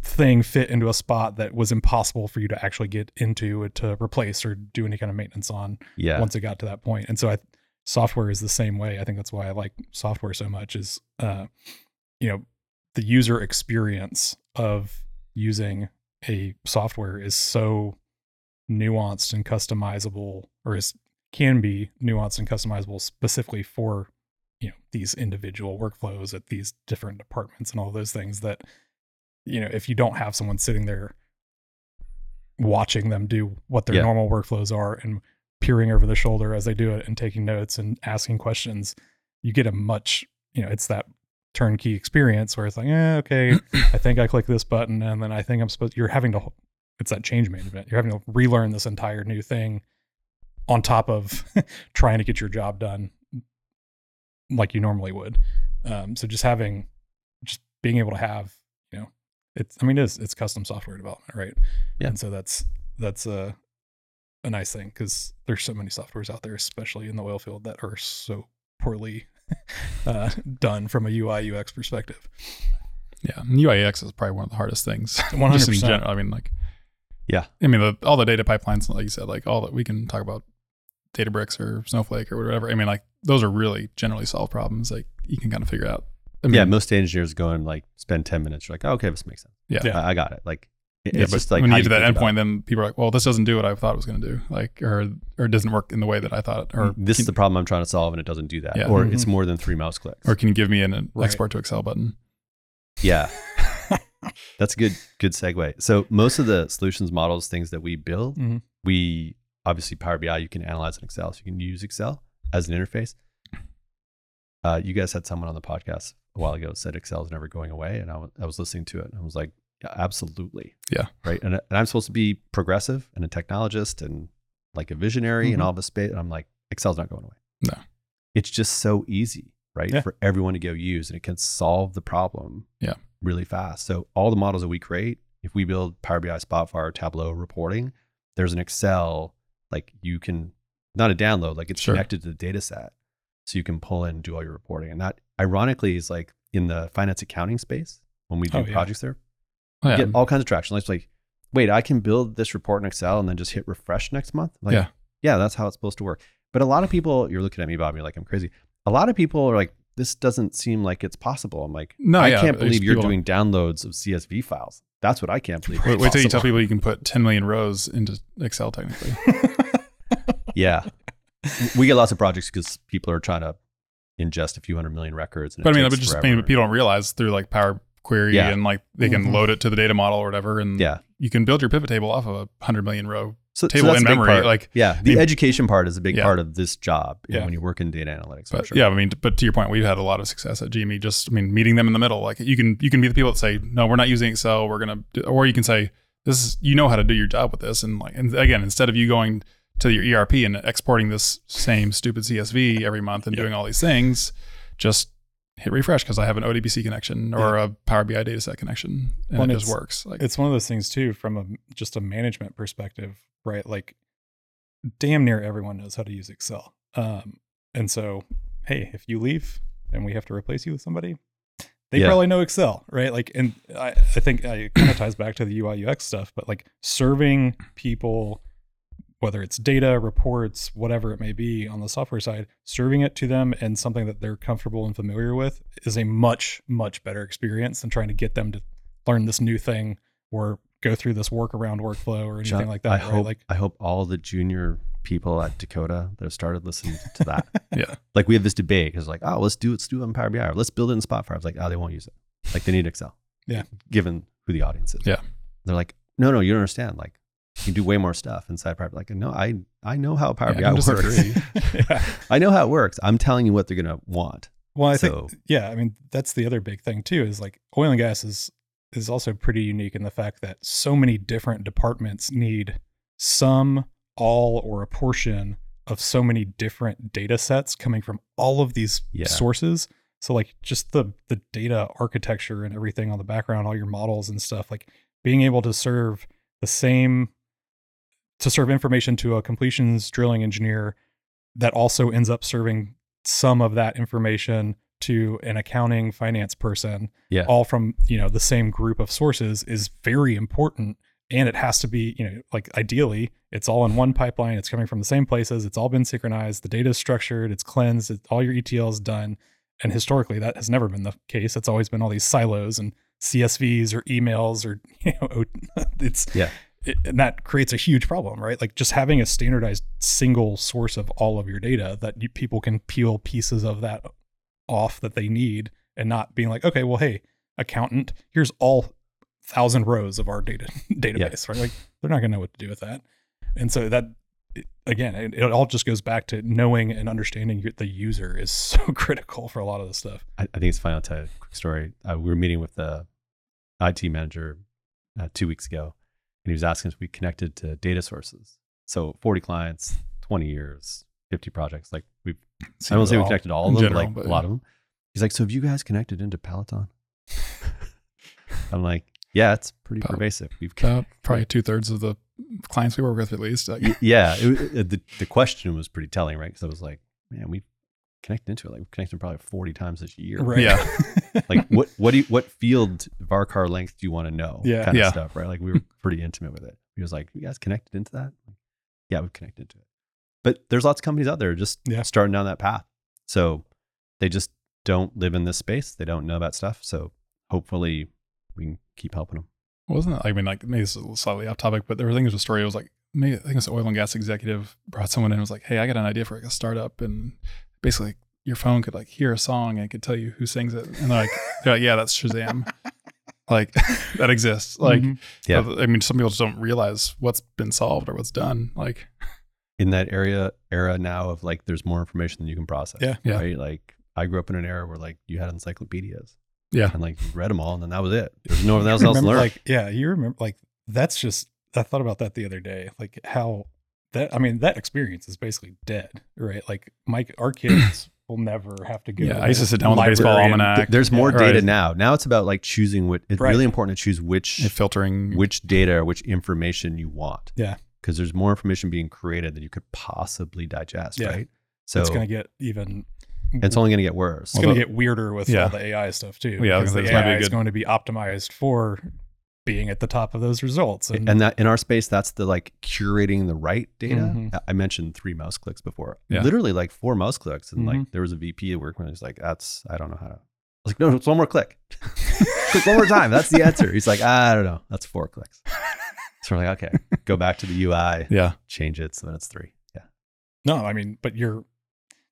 [SPEAKER 3] thing fit into a spot that was impossible for you to actually get into it to replace or do any kind of maintenance on
[SPEAKER 4] Yeah.
[SPEAKER 3] once it got to that. And so I software is the same way. I think that's why I like software so much is uh you know the user experience of using a software is so nuanced and customizable or is can be nuanced and customizable specifically for you know these individual workflows at these different departments and all those things that you know if you don't have someone sitting there watching them do what their
[SPEAKER 4] Yeah.
[SPEAKER 3] normal workflows are and peering over the shoulder as they do it and taking notes and asking questions you get a much you know it's that turnkey experience where it's like eh, okay i think i click this button and then i think i'm supposed you're having to it's that change management you're having to relearn this entire new thing on top of trying to get your job done like you normally would um, so just having just being able to have you know it's i mean it is it's custom software development right
[SPEAKER 4] Yeah.
[SPEAKER 3] and so that's that's a a nice thing because there's so many softwares out there especially in the oil field that are so poorly uh, done from a ui ux perspective
[SPEAKER 2] Yeah, and UI UX is probably one of the hardest things.
[SPEAKER 3] 100%.
[SPEAKER 2] Just in general. I mean, like,
[SPEAKER 4] Yeah.
[SPEAKER 2] I mean, the, all the data pipelines, like you said, like all that we can talk about Databricks or Snowflake or whatever. I mean, like those are really generally solved problems. Like you can kind of figure out. I mean,
[SPEAKER 4] yeah. Most data engineers go and like spend 10 minutes. You're like, oh, okay, this makes sense.
[SPEAKER 2] Yeah.
[SPEAKER 3] Yeah.
[SPEAKER 4] I, I got it. Like, it-
[SPEAKER 2] yeah,
[SPEAKER 4] it's
[SPEAKER 2] but
[SPEAKER 4] just like
[SPEAKER 2] when
[SPEAKER 4] how
[SPEAKER 2] you get to that endpoint, then people are like, "Well, this doesn't do what I thought it was going to do," like, or or it doesn't work in the way that I thought,
[SPEAKER 4] it.
[SPEAKER 2] or
[SPEAKER 4] this is the problem I'm trying to solve and it doesn't do that.
[SPEAKER 2] Yeah.
[SPEAKER 4] Or
[SPEAKER 3] Mhm.
[SPEAKER 4] it's more than three mouse clicks.
[SPEAKER 2] or can you give me an, an
[SPEAKER 3] Right.
[SPEAKER 2] export to Excel button?
[SPEAKER 4] Yeah. That's a good good segue. So most of the solutions models, things that we build,
[SPEAKER 3] Mhm.
[SPEAKER 4] we obviously Power BI you can analyze in Excel, so you can use Excel as an interface. Uh, you guys had someone on the podcast a while ago said Excel is never going away, and I was listening to it and I was like, yeah, absolutely,
[SPEAKER 2] Yeah.
[SPEAKER 4] right. And, and I'm supposed to be progressive and a technologist and like a visionary and
[SPEAKER 3] Mhm.
[SPEAKER 4] all this space, and I'm like, Excel's not going away.
[SPEAKER 2] No.
[SPEAKER 4] it's just so easy, right,
[SPEAKER 3] Yeah.
[SPEAKER 4] for everyone to go use, and it can solve the problem
[SPEAKER 2] Yeah.
[SPEAKER 4] Really fast. So all the models that we create, if we build Power BI, Spotfire, Tableau reporting, there's an Excel like you can not a download, like it's
[SPEAKER 2] Sure.
[SPEAKER 4] connected to the data set. So you can pull in and do all your reporting. And that ironically is like in the finance accounting space when we do
[SPEAKER 3] Oh, yeah.
[SPEAKER 4] projects there,
[SPEAKER 2] Oh,
[SPEAKER 4] you
[SPEAKER 2] yeah,
[SPEAKER 4] get all kinds of traction. It's like, wait, I can build this report in Excel and then just hit refresh next month. Like,
[SPEAKER 2] Yeah.
[SPEAKER 4] yeah, that's how it's supposed to work. But a lot of people, you're looking at me, Bob, you're like, I'm crazy. A lot of people are like, this doesn't seem like it's possible. I'm like,
[SPEAKER 2] No,
[SPEAKER 4] I
[SPEAKER 2] yeah,
[SPEAKER 4] can't believe you're
[SPEAKER 2] people-
[SPEAKER 4] doing downloads of CSV files. That's what I can't believe.
[SPEAKER 2] Wait, wait till you tell people you can put 10 million rows into Excel technically.
[SPEAKER 4] Yeah. we get lots of projects because people are trying to ingest a few hundred million records. And
[SPEAKER 2] but I mean, but
[SPEAKER 4] takes
[SPEAKER 2] just I
[SPEAKER 4] forever.
[SPEAKER 2] mean, people don't realize through like Power Query
[SPEAKER 4] Yeah.
[SPEAKER 2] and like they can
[SPEAKER 3] Mhm.
[SPEAKER 2] load it to the data model or whatever, and
[SPEAKER 4] Yeah.
[SPEAKER 2] you can build your pivot table off of a hundred million row
[SPEAKER 4] so, so
[SPEAKER 2] table
[SPEAKER 4] that's
[SPEAKER 2] in memory.
[SPEAKER 4] part.
[SPEAKER 2] Like,
[SPEAKER 4] yeah, the
[SPEAKER 2] I mean-
[SPEAKER 4] education part is a big
[SPEAKER 2] Yeah.
[SPEAKER 4] part of this job you know,
[SPEAKER 3] Yeah.
[SPEAKER 4] when you work in data analytics.
[SPEAKER 2] but
[SPEAKER 4] sure.
[SPEAKER 2] yeah, I mean, but to your point, we've had a lot of success at GME. Just I mean, meeting them in the middle. Like you can you can be the people that say, no, we're not using Excel. We're gonna, do, or you can say, this is you know how to do your job with this, and like, and again, instead of you going to your ERP and exporting this same stupid CSV every month and
[SPEAKER 3] Yeah.
[SPEAKER 2] doing all these things, just hit refresh because I have an ODBC connection or a Power BI dataset connection, and
[SPEAKER 3] Well,
[SPEAKER 2] it just works. Like,
[SPEAKER 3] it's one of those things too from a just a management perspective right like damn near everyone knows how to use excel um and so hey if you leave and we have to replace you with somebody they
[SPEAKER 4] Yeah.
[SPEAKER 3] probably know excel right like and i, I think uh, it kind of ties back to the ui ux stuff but like serving people whether it's data, reports, whatever it may be on the software side, serving it to them and something that they're comfortable and familiar with is a much, much better experience than trying to get them to learn this new thing or go through this workaround workflow or anything
[SPEAKER 4] Chuck,
[SPEAKER 3] like that.
[SPEAKER 4] I
[SPEAKER 3] right?
[SPEAKER 4] hope
[SPEAKER 3] like,
[SPEAKER 4] I hope all the junior people at Dakota that have started listening to that.
[SPEAKER 2] Yeah.
[SPEAKER 4] Like we have this debate because like, oh, let's do it, let's do it in Power BI. Or let's build it in Spotfire. I was like, oh, they won't use it. Like they need Excel.
[SPEAKER 3] Yeah.
[SPEAKER 4] Given who the audience is.
[SPEAKER 2] Yeah.
[SPEAKER 4] They're like, no, no, you don't understand. Like you can do way more stuff inside Power BI. Like, no, I I know how Power
[SPEAKER 2] Yeah,
[SPEAKER 4] BI works.
[SPEAKER 3] yeah.
[SPEAKER 4] I know how it works. I'm telling you what they're gonna want.
[SPEAKER 3] Well, I
[SPEAKER 4] So-
[SPEAKER 3] think yeah, I mean that's the other big thing too is like oil and gas is is also pretty unique in the fact that so many different departments need some, all, or a portion of so many different data sets coming from all of these
[SPEAKER 4] Yeah.
[SPEAKER 3] sources. So like just the the data architecture and everything on the background, all your models and stuff, like being able to serve the same to serve information to a completions drilling engineer that also ends up serving some of that information to an accounting finance person
[SPEAKER 4] Yeah.
[SPEAKER 3] all from you know the same group of sources is very important. And it has to be you know like ideally it's all in one pipeline. It's coming from the same places. It's all been synchronized. The data is structured. It's cleansed. It, all your etl is done. And historically that has never been the case. It's always been all these silos and csvs or emails or you know it's
[SPEAKER 4] Yeah.
[SPEAKER 3] And that creates a huge problem right? Like just having a standardized single source of all of your data that you, people can peel pieces of that off that they need and not being like okay well hey accountant here's all thousand rows of our data database right? Like they're not going to know what to do with that. And so that again it, it all just goes back to knowing and understanding your- the user is so critical for a lot of this stuff.
[SPEAKER 4] I, I think it's fine. I'll tell you a quick story. Uh, we were meeting with the IT manager uh, two weeks ago, and he was asking us if we connected to data sources. So 40 clients, 20 years, 50 projects. Like we've, I don't say we connected all of them,
[SPEAKER 2] general,
[SPEAKER 4] like
[SPEAKER 2] but
[SPEAKER 4] a lot of them. He's like, so have you guys connected into Peloton? I'm like, yeah, it's pretty
[SPEAKER 2] Pel-
[SPEAKER 4] pervasive. We've
[SPEAKER 2] About probably two thirds of the clients we work with, at least.
[SPEAKER 4] Yeah, it, it- the the question was pretty telling, right? Because I was like, man, we connected into it. Like we've connected probably 40 times this year.
[SPEAKER 3] right
[SPEAKER 2] Yeah.
[SPEAKER 4] Like what what do you, what field varchar length do you want to know?
[SPEAKER 3] Yeah.
[SPEAKER 4] kind
[SPEAKER 2] Yeah.
[SPEAKER 4] of stuff, right? Like we were pretty intimate with it. He was like, you guys connected into that? Yeah, we've connected into it. But there's lots of companies out there just
[SPEAKER 3] Yeah.
[SPEAKER 4] starting down that path. So they just don't live in this space. They don't know about stuff. So hopefully we can keep helping them.
[SPEAKER 2] wasn't it? I mean, like maybe it's a little slightly off topic, but there was, I think it was a story. It was like maybe I think it was an oil and gas executive brought someone in and was like, "Hey, I got an idea for like a startup, and basically your phone could like hear a song and it could tell you who sings it." And they're like, they're like "Yeah, that's Shazam." like that exists. Like,
[SPEAKER 3] Mhm.
[SPEAKER 4] Yeah.
[SPEAKER 2] I mean, some people just don't realize what's been solved or what's done. Like,
[SPEAKER 4] in that area era now of like there's more information than you can process.
[SPEAKER 3] Yeah.
[SPEAKER 2] Yeah.
[SPEAKER 4] Right. Like I grew up in an era where like you had encyclopedias
[SPEAKER 2] yeah,
[SPEAKER 4] and like read them all and then that was it. There's no nothing else
[SPEAKER 3] remember,
[SPEAKER 4] to learn.
[SPEAKER 3] Like, yeah, you remember, like, that's just, I thought about that the other day. Like, how that, I mean, that experience is basically dead, right? Like, Mike, our kids will never have to go.
[SPEAKER 2] Yeah,
[SPEAKER 3] to
[SPEAKER 2] I used to sit down with the baseball
[SPEAKER 3] library and-
[SPEAKER 2] almanac.
[SPEAKER 4] There's more
[SPEAKER 2] Yeah.
[SPEAKER 4] data
[SPEAKER 2] Right.
[SPEAKER 4] now. Now it's about like choosing what it's
[SPEAKER 3] Right.
[SPEAKER 4] really important to choose which
[SPEAKER 2] And filtering.
[SPEAKER 4] which data or which information you want.
[SPEAKER 3] Yeah.
[SPEAKER 4] Because there's more information being created than you could possibly digest,
[SPEAKER 3] Yeah.
[SPEAKER 4] right? So
[SPEAKER 3] it's going to get even,
[SPEAKER 4] it's only going to get worse.
[SPEAKER 3] it's going to get weirder with
[SPEAKER 2] Yeah.
[SPEAKER 3] all the AI stuff too.
[SPEAKER 2] Yeah,
[SPEAKER 3] because
[SPEAKER 2] was gonna
[SPEAKER 3] the
[SPEAKER 2] say, this be
[SPEAKER 3] AI is going to be optimized for being at the top of those results. And,
[SPEAKER 4] and that in our space, that's the like curating the right data.
[SPEAKER 3] Mhm.
[SPEAKER 4] I- mentioned three mouse clicks before.
[SPEAKER 2] Yeah.
[SPEAKER 4] Literally like four mouse clicks. And
[SPEAKER 3] Mhm.
[SPEAKER 4] like there was a VP at work when he's like, that's, I don't know how to. I was like, no, it's one more click. click one more time. That's the answer. He's like, I don't know. That's four clicks. So we're like, okay, go back to the UI,
[SPEAKER 2] yeah,
[SPEAKER 4] change it so then it's three. Yeah.
[SPEAKER 3] no, I mean, but you're,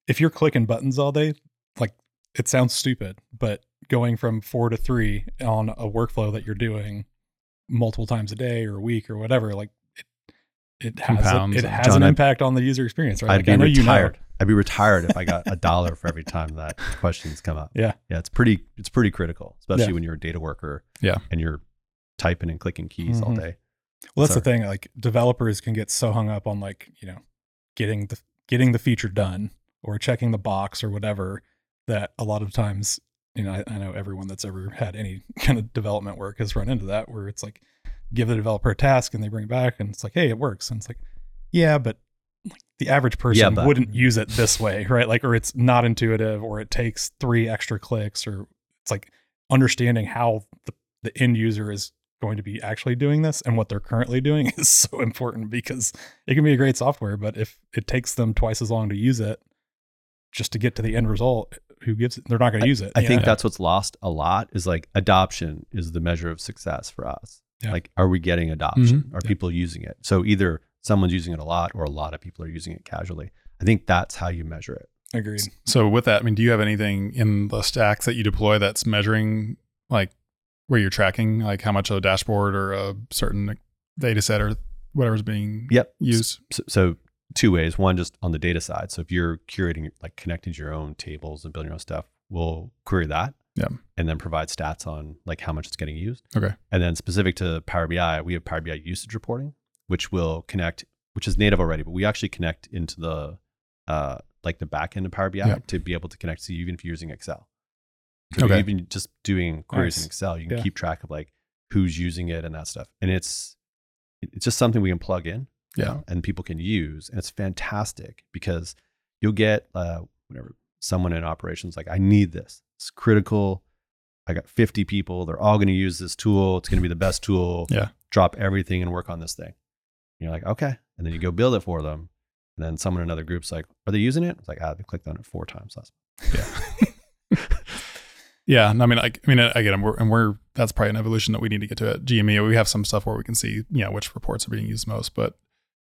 [SPEAKER 3] if you're clicking buttons all day, like it sounds stupid, but going from four to three on a workflow that you're doing multiple times a day or a week or whatever, like it, it has a, it has
[SPEAKER 4] John,
[SPEAKER 3] an impact on the user experience, right?
[SPEAKER 4] I'd
[SPEAKER 3] Like,
[SPEAKER 4] be
[SPEAKER 3] I know you know.
[SPEAKER 4] retired. I'd be retired if I got a dollar for every time that questions come up.
[SPEAKER 3] Yeah.
[SPEAKER 4] Yeah. It's pretty, it's pretty critical, especially
[SPEAKER 3] Yeah.
[SPEAKER 4] when you're a data worker.
[SPEAKER 2] Yeah.
[SPEAKER 4] And you're typing and clicking keys all
[SPEAKER 3] Mhm.
[SPEAKER 4] day.
[SPEAKER 3] Well, that's the thing. Like developers can get so hung up on like you know getting the getting the feature done or checking the box or whatever that a lot of times you know I, I know everyone that's ever had any kind of development work has run into that where it's like give the developer a task and they bring it back and it's like hey it works. And it's like yeah but like the average person
[SPEAKER 4] but-
[SPEAKER 3] wouldn't use it this way right? Like or it's not intuitive or it takes three extra clicks or it's like understanding how the, the end user is going to be actually doing this and what they're currently doing is so important because it can be a great software, but if it takes them twice as long to use it just to get to the end result, who gives it? They're not going to use it.
[SPEAKER 4] I
[SPEAKER 3] you
[SPEAKER 4] think
[SPEAKER 3] know?
[SPEAKER 4] that's what's lost a lot is like adoption is the measure of success for us.
[SPEAKER 3] Yeah.
[SPEAKER 4] Like, are we getting adoption? Mm-hmm. Are
[SPEAKER 3] Yeah.
[SPEAKER 4] people using it? So either someone's using it a lot or a lot of people are using it casually. I think that's how you measure it.
[SPEAKER 3] agreed.
[SPEAKER 2] So with that, I mean, do you have anything in the stacks that you deploy that's measuring like where you're tracking like how much of a dashboard or a certain data set or whatever's being
[SPEAKER 4] Yep.
[SPEAKER 2] used?
[SPEAKER 4] So, so two ways. One, just on the data side. So if you're curating, like connecting to your own tables and building your own stuff, we'll query that.
[SPEAKER 2] Yeah.
[SPEAKER 4] And then provide stats on like how much it's getting used.
[SPEAKER 2] Okay.
[SPEAKER 4] And then specific to Power BI, we have Power BI usage reporting, which will connect, which is native already, but we actually connect into the uh like the back end of Power BI
[SPEAKER 2] Yeah.
[SPEAKER 4] to be able to connect to you even if you're using Excel. So
[SPEAKER 2] Okay.
[SPEAKER 4] even just doing queries in Excel, you can
[SPEAKER 3] Yeah.
[SPEAKER 4] keep track of like who's using it and that stuff. And it's it's just something we can plug in
[SPEAKER 2] Yeah.
[SPEAKER 4] and people can use. And it's fantastic because you'll get uh, whatever someone in operations like, I need this. It's critical. I got 50 people. They're all going to use this tool. It's going to be the best tool.
[SPEAKER 2] Yeah.
[SPEAKER 4] Drop everything and work on this thing. And you're like, okay. And then you go build it for them. And then someone in another group's like, are they using it? It's like, ah, they clicked on it four times last.
[SPEAKER 2] month Yeah. yeah. I mean, like, I mean, again, and we're, and we're, that's probably an evolution that we need to get to at GME. We have some stuff where we can see, you know, which reports are being used most. But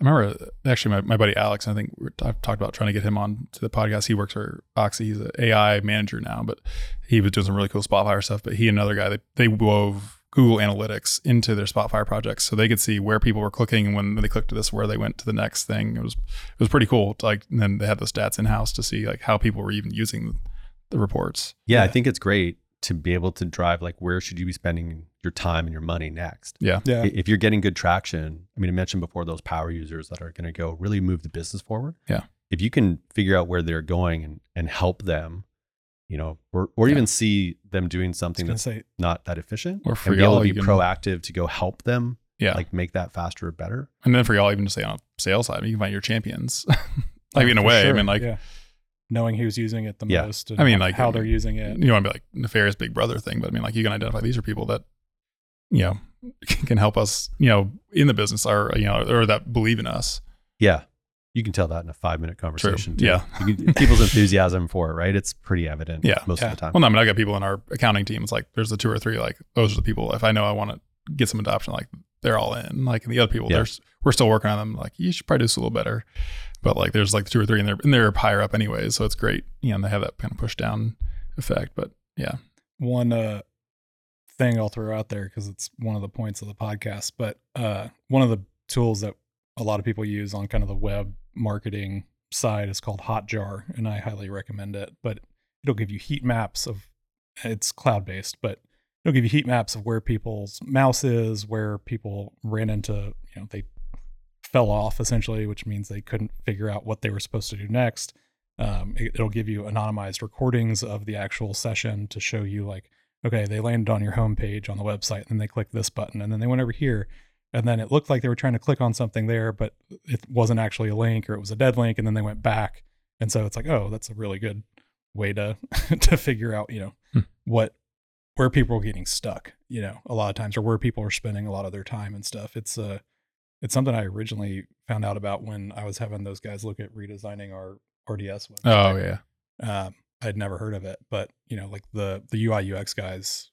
[SPEAKER 2] I remember uh, actually my, my buddy Alex, I think I've talked about trying to get him on to the podcast. He works for Oxy. He's an AI manager now, but he was doing some really cool Spotfire stuff. But he and another guy, they, they wove Google Analytics into their Spotfire projects. So they could see where people were clicking and when they clicked to this, where they went to the next thing. It was, it was pretty cool. to, Like, and then they had the stats in house to see like how people were even using the reports.
[SPEAKER 4] Yeah, I think it's great to be able to drive like where should you be spending your time and your money next.
[SPEAKER 2] Yeah.
[SPEAKER 3] Yeah.
[SPEAKER 4] If you're getting good traction, I mean, I mentioned before those power users that are going to go really move the business forward.
[SPEAKER 2] Yeah.
[SPEAKER 4] If you can figure out where they're going and, and help them, you know, or, or
[SPEAKER 2] Yeah.
[SPEAKER 4] even see them doing something that's
[SPEAKER 3] say,
[SPEAKER 4] not that efficient
[SPEAKER 2] Or for
[SPEAKER 4] and be able
[SPEAKER 2] y'all,
[SPEAKER 4] to
[SPEAKER 2] you
[SPEAKER 4] be
[SPEAKER 2] can-
[SPEAKER 4] proactive to go help them,
[SPEAKER 2] Yeah.
[SPEAKER 4] like make that faster or better.
[SPEAKER 2] And then for y'all, even to say on a sales side, you can find your champions. like
[SPEAKER 3] oh,
[SPEAKER 2] in a
[SPEAKER 3] for
[SPEAKER 2] way, I mean, like
[SPEAKER 3] yeah. Knowing who's using it the
[SPEAKER 4] Yeah.
[SPEAKER 3] most. And
[SPEAKER 2] I mean, like,
[SPEAKER 3] how they're using it.
[SPEAKER 2] you don't want to be like nefarious big brother thing, but I mean, like you can identify these are people that, you know, can help us, you know, in the business or, you know, or that believe in us.
[SPEAKER 4] Yeah. You can tell that in a five minute conversation. too.
[SPEAKER 2] Yeah.
[SPEAKER 4] You can, people's enthusiasm for it, right? It's pretty evident
[SPEAKER 2] Yeah.
[SPEAKER 4] most
[SPEAKER 3] Yeah.
[SPEAKER 4] of the time.
[SPEAKER 2] Well, no, I mean, I got people in our accounting team. It's like there's the two or three, like oh, those are the people. If I know I want to get some adoption, like they're all in. Like and the other people,
[SPEAKER 4] Yeah.
[SPEAKER 2] there's we're still working on them. Like you should probably do this a little better. But like there's like two or three and they're and they're higher up anyways, so it's great. You know, and they have that kind of push down effect. But yeah,
[SPEAKER 3] one uh thing I'll throw out there because it's one of the points of the podcast. But uh, one of the tools that a lot of people use on kind of the web marketing side is called Hotjar, and I highly recommend it. But it'll give you heat maps of it's cloud based, but it'll give you heat maps of where people's mouse is, where people ran into, you know, they fell off essentially, which means they couldn't figure out what they were supposed to do next. Um, it, it'll give you anonymized recordings of the actual session to show you like okay, they landed on your homepage on the website, and then they clicked this button, and then they went over here, and then it looked like they were trying to click on something there, but it wasn't actually a link or it was a dead link, and then they went back, and so it's like, oh, that's a really good way to to figure out, you know,
[SPEAKER 2] Hmm.
[SPEAKER 3] what where people are getting stuck, you know, a lot of times, or where people are spending a lot of their time and stuff. It's uh it's something I originally found out about when I was having those guys look at redesigning our RDS website
[SPEAKER 2] oh yeah,
[SPEAKER 3] um, I'd never heard of it, but you know, like the the UI UX guys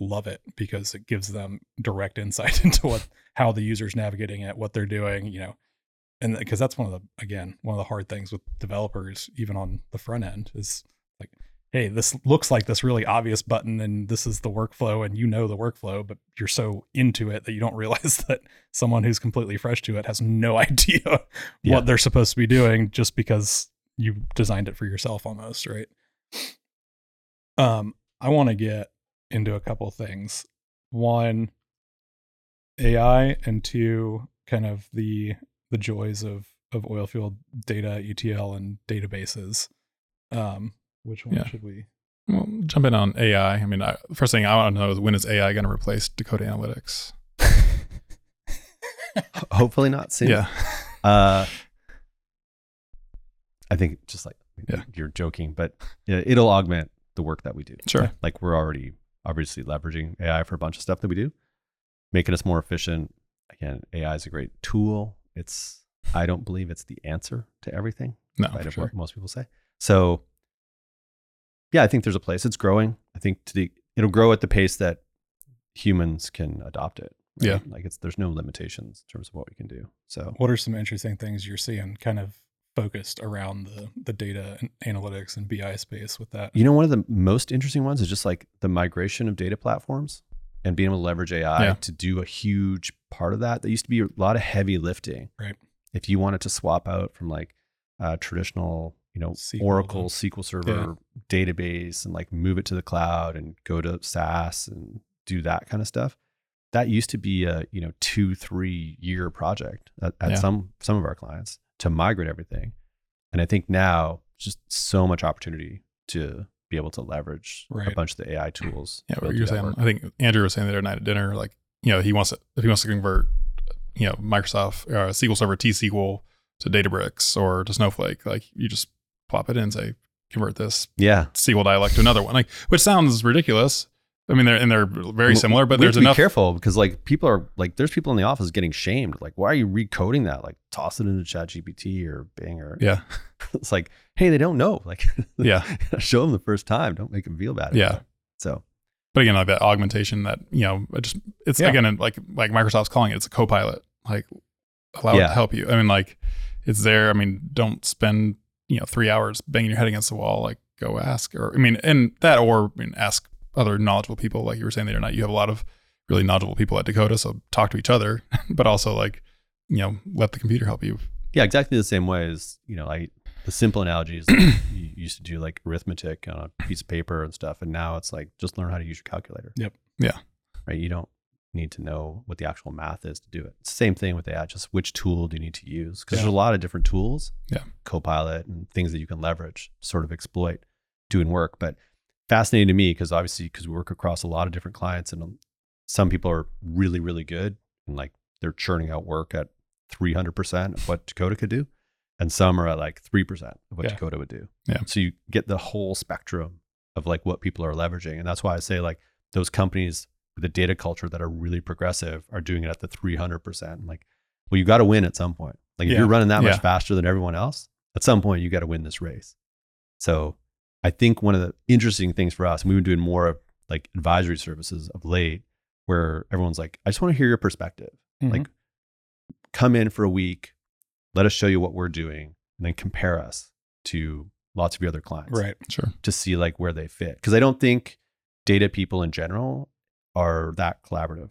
[SPEAKER 3] love it because it gives them direct insight into what how the user's navigating it, what they're doing, you know, and because that's one of the again one of the hard things with developers, even on the front end, is hey, this looks like this really obvious button, and this is the workflow, and you know the workflow, but you're so into it that you don't realize that someone who's completely fresh to it has no idea
[SPEAKER 4] Yeah.
[SPEAKER 3] what they're supposed to be doing just because you designed it for yourself almost, right? Um, I want to get into a couple of things. One, AI, and two, kind of the the joys of of oil field data, ETL, and databases. Um, which one
[SPEAKER 2] Yeah.
[SPEAKER 3] should we?
[SPEAKER 2] well, jump in on AI. I mean, I, first thing I want to know is when is AI going to replace Dakota Analytics?
[SPEAKER 4] Hopefully not soon.
[SPEAKER 2] Yeah,
[SPEAKER 4] Uh, I think just like
[SPEAKER 2] Yeah.
[SPEAKER 4] you're joking, but yeah, it'll augment the work that we do.
[SPEAKER 2] sure.
[SPEAKER 4] Like we're already obviously leveraging AI for a bunch of stuff that we do, making us more efficient. Again, AI is a great tool. It's I don't believe it's the answer to everything.
[SPEAKER 2] No,
[SPEAKER 4] right?
[SPEAKER 2] for
[SPEAKER 4] Of
[SPEAKER 2] sure.
[SPEAKER 4] what most people say. So, yeah, I think there's a place. It's growing. I think to the it'll grow at the pace that humans can adopt it.
[SPEAKER 2] Yeah.
[SPEAKER 4] like it's there's no limitations in terms of what we can do. So,
[SPEAKER 3] What are some interesting things you're seeing kind of focused around the the data and analytics and BI space with that?
[SPEAKER 4] you know, one of the most interesting ones is just like the migration of data platforms and being able to leverage AI
[SPEAKER 2] Yeah.
[SPEAKER 4] to do a huge part of that. That used to be a lot of heavy lifting.
[SPEAKER 3] Right.
[SPEAKER 4] If you wanted to swap out from like uh, traditional, you know,
[SPEAKER 3] SQL
[SPEAKER 4] Oracle SQL Server database and like move it to the cloud and go to SaaS and do that kind of stuff. That used to be a you know two three year project at, at
[SPEAKER 2] Yeah.
[SPEAKER 4] some some of our clients to migrate everything, and I think now just so much opportunity to be able to leverage a bunch of the AI tools.
[SPEAKER 2] Yeah, what you're saying.
[SPEAKER 4] work.
[SPEAKER 2] I think Andrew was saying the other night at dinner, like you know, he wants to if he wants to convert, you know, Microsoft uh, SQL Server T SQL to Databricks or to Snowflake, like you just plop it in, and say convert this
[SPEAKER 4] Yeah,
[SPEAKER 2] SQL dialect to another one, like which sounds ridiculous. I mean, they're and they're very similar, but
[SPEAKER 4] we have
[SPEAKER 2] there's
[SPEAKER 4] to be
[SPEAKER 2] enough.
[SPEAKER 4] careful because like people are like there's people in the office getting shamed. Like, why are you recoding that? Like, toss it into Chat GPT or Bing or
[SPEAKER 2] Yeah,
[SPEAKER 4] it's like, hey, they don't know. Like,
[SPEAKER 2] yeah,
[SPEAKER 4] show them the first time. Don't make them feel bad.
[SPEAKER 2] Yeah.
[SPEAKER 4] So
[SPEAKER 2] but again, like that augmentation that you know, it just it's
[SPEAKER 3] Yeah.
[SPEAKER 2] again like like Microsoft's calling it, it's a co-pilot, like allow it to help you. I mean, like it's there. I mean, don't spend you know three hours banging your head against the wall. Like go ask, or I mean, and that, or I mean, ask other knowledgeable people. Like you were saying the other night, you have a lot of really knowledgeable people at Dakota, so talk to each other, but also like you know let the computer help you.
[SPEAKER 4] yeah, exactly the same way as you know, I the simple analogy is like you used to do like arithmetic on a piece of paper and stuff, and now it's like just learn how to use your calculator.
[SPEAKER 3] Yep.
[SPEAKER 2] Yeah.
[SPEAKER 4] Right. You don't need to know what the actual math is to do it. Same thing with AI. Just which tool do you need to use? Because
[SPEAKER 3] Yeah.
[SPEAKER 4] there's a lot of different tools.
[SPEAKER 2] Yeah.
[SPEAKER 4] Copilot and things that you can leverage, sort of exploit doing work. But fascinating to me because obviously because we work across a lot of different clients and um, some people are really really good and like they're churning out work at 300% of what Dakota could do and some are at like 3% of what
[SPEAKER 3] Yeah.
[SPEAKER 4] Dakota would do.
[SPEAKER 2] Yeah.
[SPEAKER 4] So you get the whole spectrum of like what people are leveraging and that's why I say like those companies the data culture that are really progressive are doing it at the 300%. Like well you got to win at some point. Like if
[SPEAKER 3] Yeah.
[SPEAKER 4] you're running that
[SPEAKER 2] Yeah.
[SPEAKER 4] much faster than everyone else, at some point you got to win this race. So I think one of the interesting things for us, and we've been doing more of like advisory services of late, where everyone's like, I just want to hear your perspective.
[SPEAKER 3] Mhm.
[SPEAKER 4] Like, come in for a week, let us show you what we're doing, and then compare us to lots of your other clients
[SPEAKER 3] right.
[SPEAKER 2] Sure.
[SPEAKER 4] to see like where they fit. Because I don't think data people in general are that collaborative.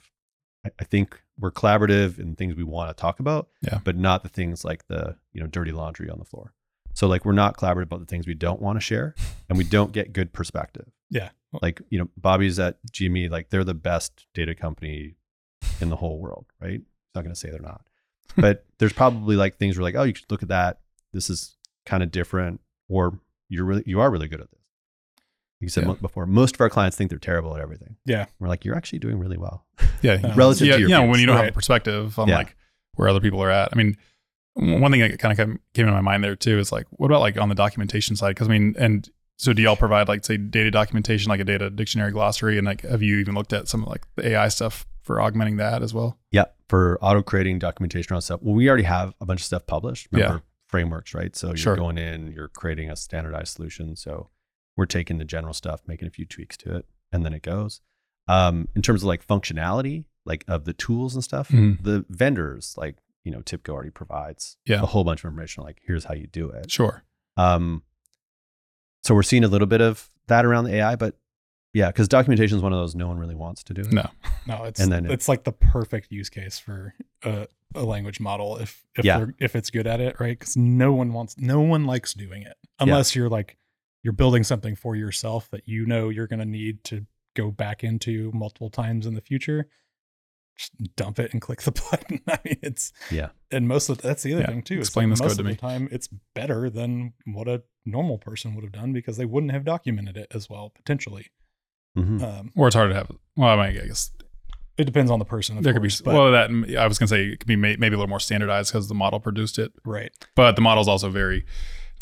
[SPEAKER 4] I, I think we're collaborative in things we want to talk about,
[SPEAKER 2] Yeah.
[SPEAKER 4] but not the things like the you know dirty laundry on the floor. So like we're not collaborative about the things we don't want to share, and we don't get good perspective.
[SPEAKER 3] Yeah.
[SPEAKER 4] Like you know, Bobby's at GME, like they're the best data company in the whole world, right? It's not going to say they're not, but there's probably like things where like, oh, you should look at that. This is kind of different, or you're really you are really good at this. You said
[SPEAKER 2] Yeah.
[SPEAKER 4] before, most of our clients think they're terrible at everything.
[SPEAKER 3] Yeah.
[SPEAKER 4] We're like, you're actually doing really well.
[SPEAKER 2] Yeah,
[SPEAKER 4] Relative
[SPEAKER 2] yeah,
[SPEAKER 4] to your
[SPEAKER 2] you know, when you don't have a perspective on
[SPEAKER 4] Yeah.
[SPEAKER 2] like where other people are at. I mean, one thing that kind of came, came into my mind there too is like, what about like on the documentation side? Because I mean, and so do y'all provide like say data documentation, like a data dictionary glossary, and like have you even looked at some of like the AI stuff for augmenting that as well?
[SPEAKER 4] Yeah, for auto creating documentation on stuff. Well, we already have a bunch of stuff published. Remember frameworks, right? So you're
[SPEAKER 2] Sure.
[SPEAKER 4] going in, you're creating a standardized solution. So we're taking the general stuff, making a few tweaks to it, and then it goes. Um, in terms of like functionality, like of the tools and stuff,
[SPEAKER 2] Mhm.
[SPEAKER 4] the vendors, like you know, TIBCO already provides
[SPEAKER 2] Yeah.
[SPEAKER 4] a whole bunch of information. Like here's how you do it.
[SPEAKER 2] Sure.
[SPEAKER 4] Um, so we're seeing a little bit of that around the AI, but yeah, because documentation is one of those no one really wants to do it.
[SPEAKER 2] No.
[SPEAKER 3] No, it's
[SPEAKER 4] And then it-
[SPEAKER 3] it's like the perfect use case for a, a language model if if
[SPEAKER 4] Yeah.
[SPEAKER 3] if it's good at it, right? Because no one wants, no one likes doing it unless you're like you're building something for yourself that you know you're going to need to go back into multiple times in the future. Just dump it and click the button. I mean, it's
[SPEAKER 4] Yeah.
[SPEAKER 3] and most of that's the other
[SPEAKER 2] Yeah.
[SPEAKER 3] thing too.
[SPEAKER 2] Explain
[SPEAKER 3] that
[SPEAKER 2] this
[SPEAKER 3] most
[SPEAKER 2] code to
[SPEAKER 3] of
[SPEAKER 2] me.
[SPEAKER 3] the time, it's better than what a normal person would have done because they wouldn't have documented it as well potentially.
[SPEAKER 4] Mhm.
[SPEAKER 3] Um,
[SPEAKER 2] Or it's hard to have. Well, I mean, I guess
[SPEAKER 3] it depends on the person.
[SPEAKER 2] There
[SPEAKER 3] course,
[SPEAKER 2] could be. well, that I was gonna say it could be may, maybe a little more standardized because the model produced it,
[SPEAKER 3] right.
[SPEAKER 2] but the model is also very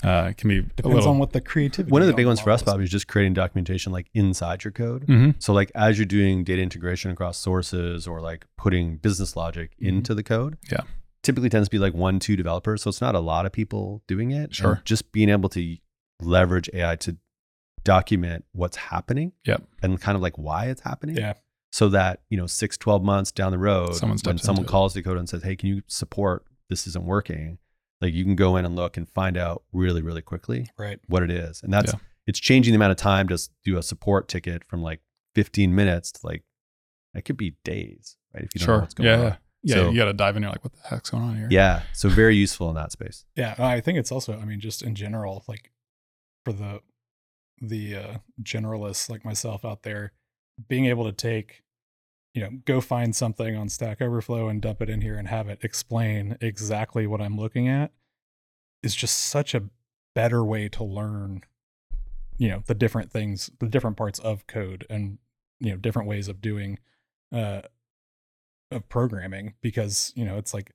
[SPEAKER 2] Uh, it can be a
[SPEAKER 3] Depends
[SPEAKER 2] little.
[SPEAKER 3] on what the creativity.
[SPEAKER 4] One of the big ones for us,
[SPEAKER 3] model is.
[SPEAKER 4] Bobby, is just creating documentation like inside your code.
[SPEAKER 2] Mhm.
[SPEAKER 4] So like as you're doing data integration across sources or like putting business logic
[SPEAKER 3] Mhm.
[SPEAKER 4] into the code.
[SPEAKER 2] Yeah.
[SPEAKER 4] Typically tends to be like one, two developers. So it's not a lot of people doing it.
[SPEAKER 2] Sure.
[SPEAKER 4] And just being able to leverage AI to document what's happening.
[SPEAKER 2] Yep.
[SPEAKER 4] And kind of like why it's happening.
[SPEAKER 3] Yeah.
[SPEAKER 4] So that, you know, six, 12 months down the road,
[SPEAKER 2] Someone
[SPEAKER 4] when someone
[SPEAKER 2] into it.
[SPEAKER 4] calls the code and says, Hey, can you support this isn't working? Like you can go in and look and find out really, really quickly
[SPEAKER 3] right.
[SPEAKER 4] what it is. And that's
[SPEAKER 2] Yeah.
[SPEAKER 4] it's changing the amount of time to do a support ticket from like 15 minutes to like it could be days, right? If you don't know
[SPEAKER 2] sure.
[SPEAKER 4] what's going
[SPEAKER 2] Yeah.
[SPEAKER 4] on.
[SPEAKER 2] Yeah. Yeah.
[SPEAKER 4] So-
[SPEAKER 2] you got to dive in. You're like, what the heck's going on here?
[SPEAKER 4] Yeah. So very useful in that space.
[SPEAKER 3] Yeah, I think it's also. I mean, just in general, like for the the uh, generalists like myself out there, being able to take, you know, go find something on Stack Overflow and dump it in here and have it explain exactly what I'm looking at is just such a better way to learn. You know, the different things, the different parts of code, and you know, different ways of doing, uh, of programming because you know it's like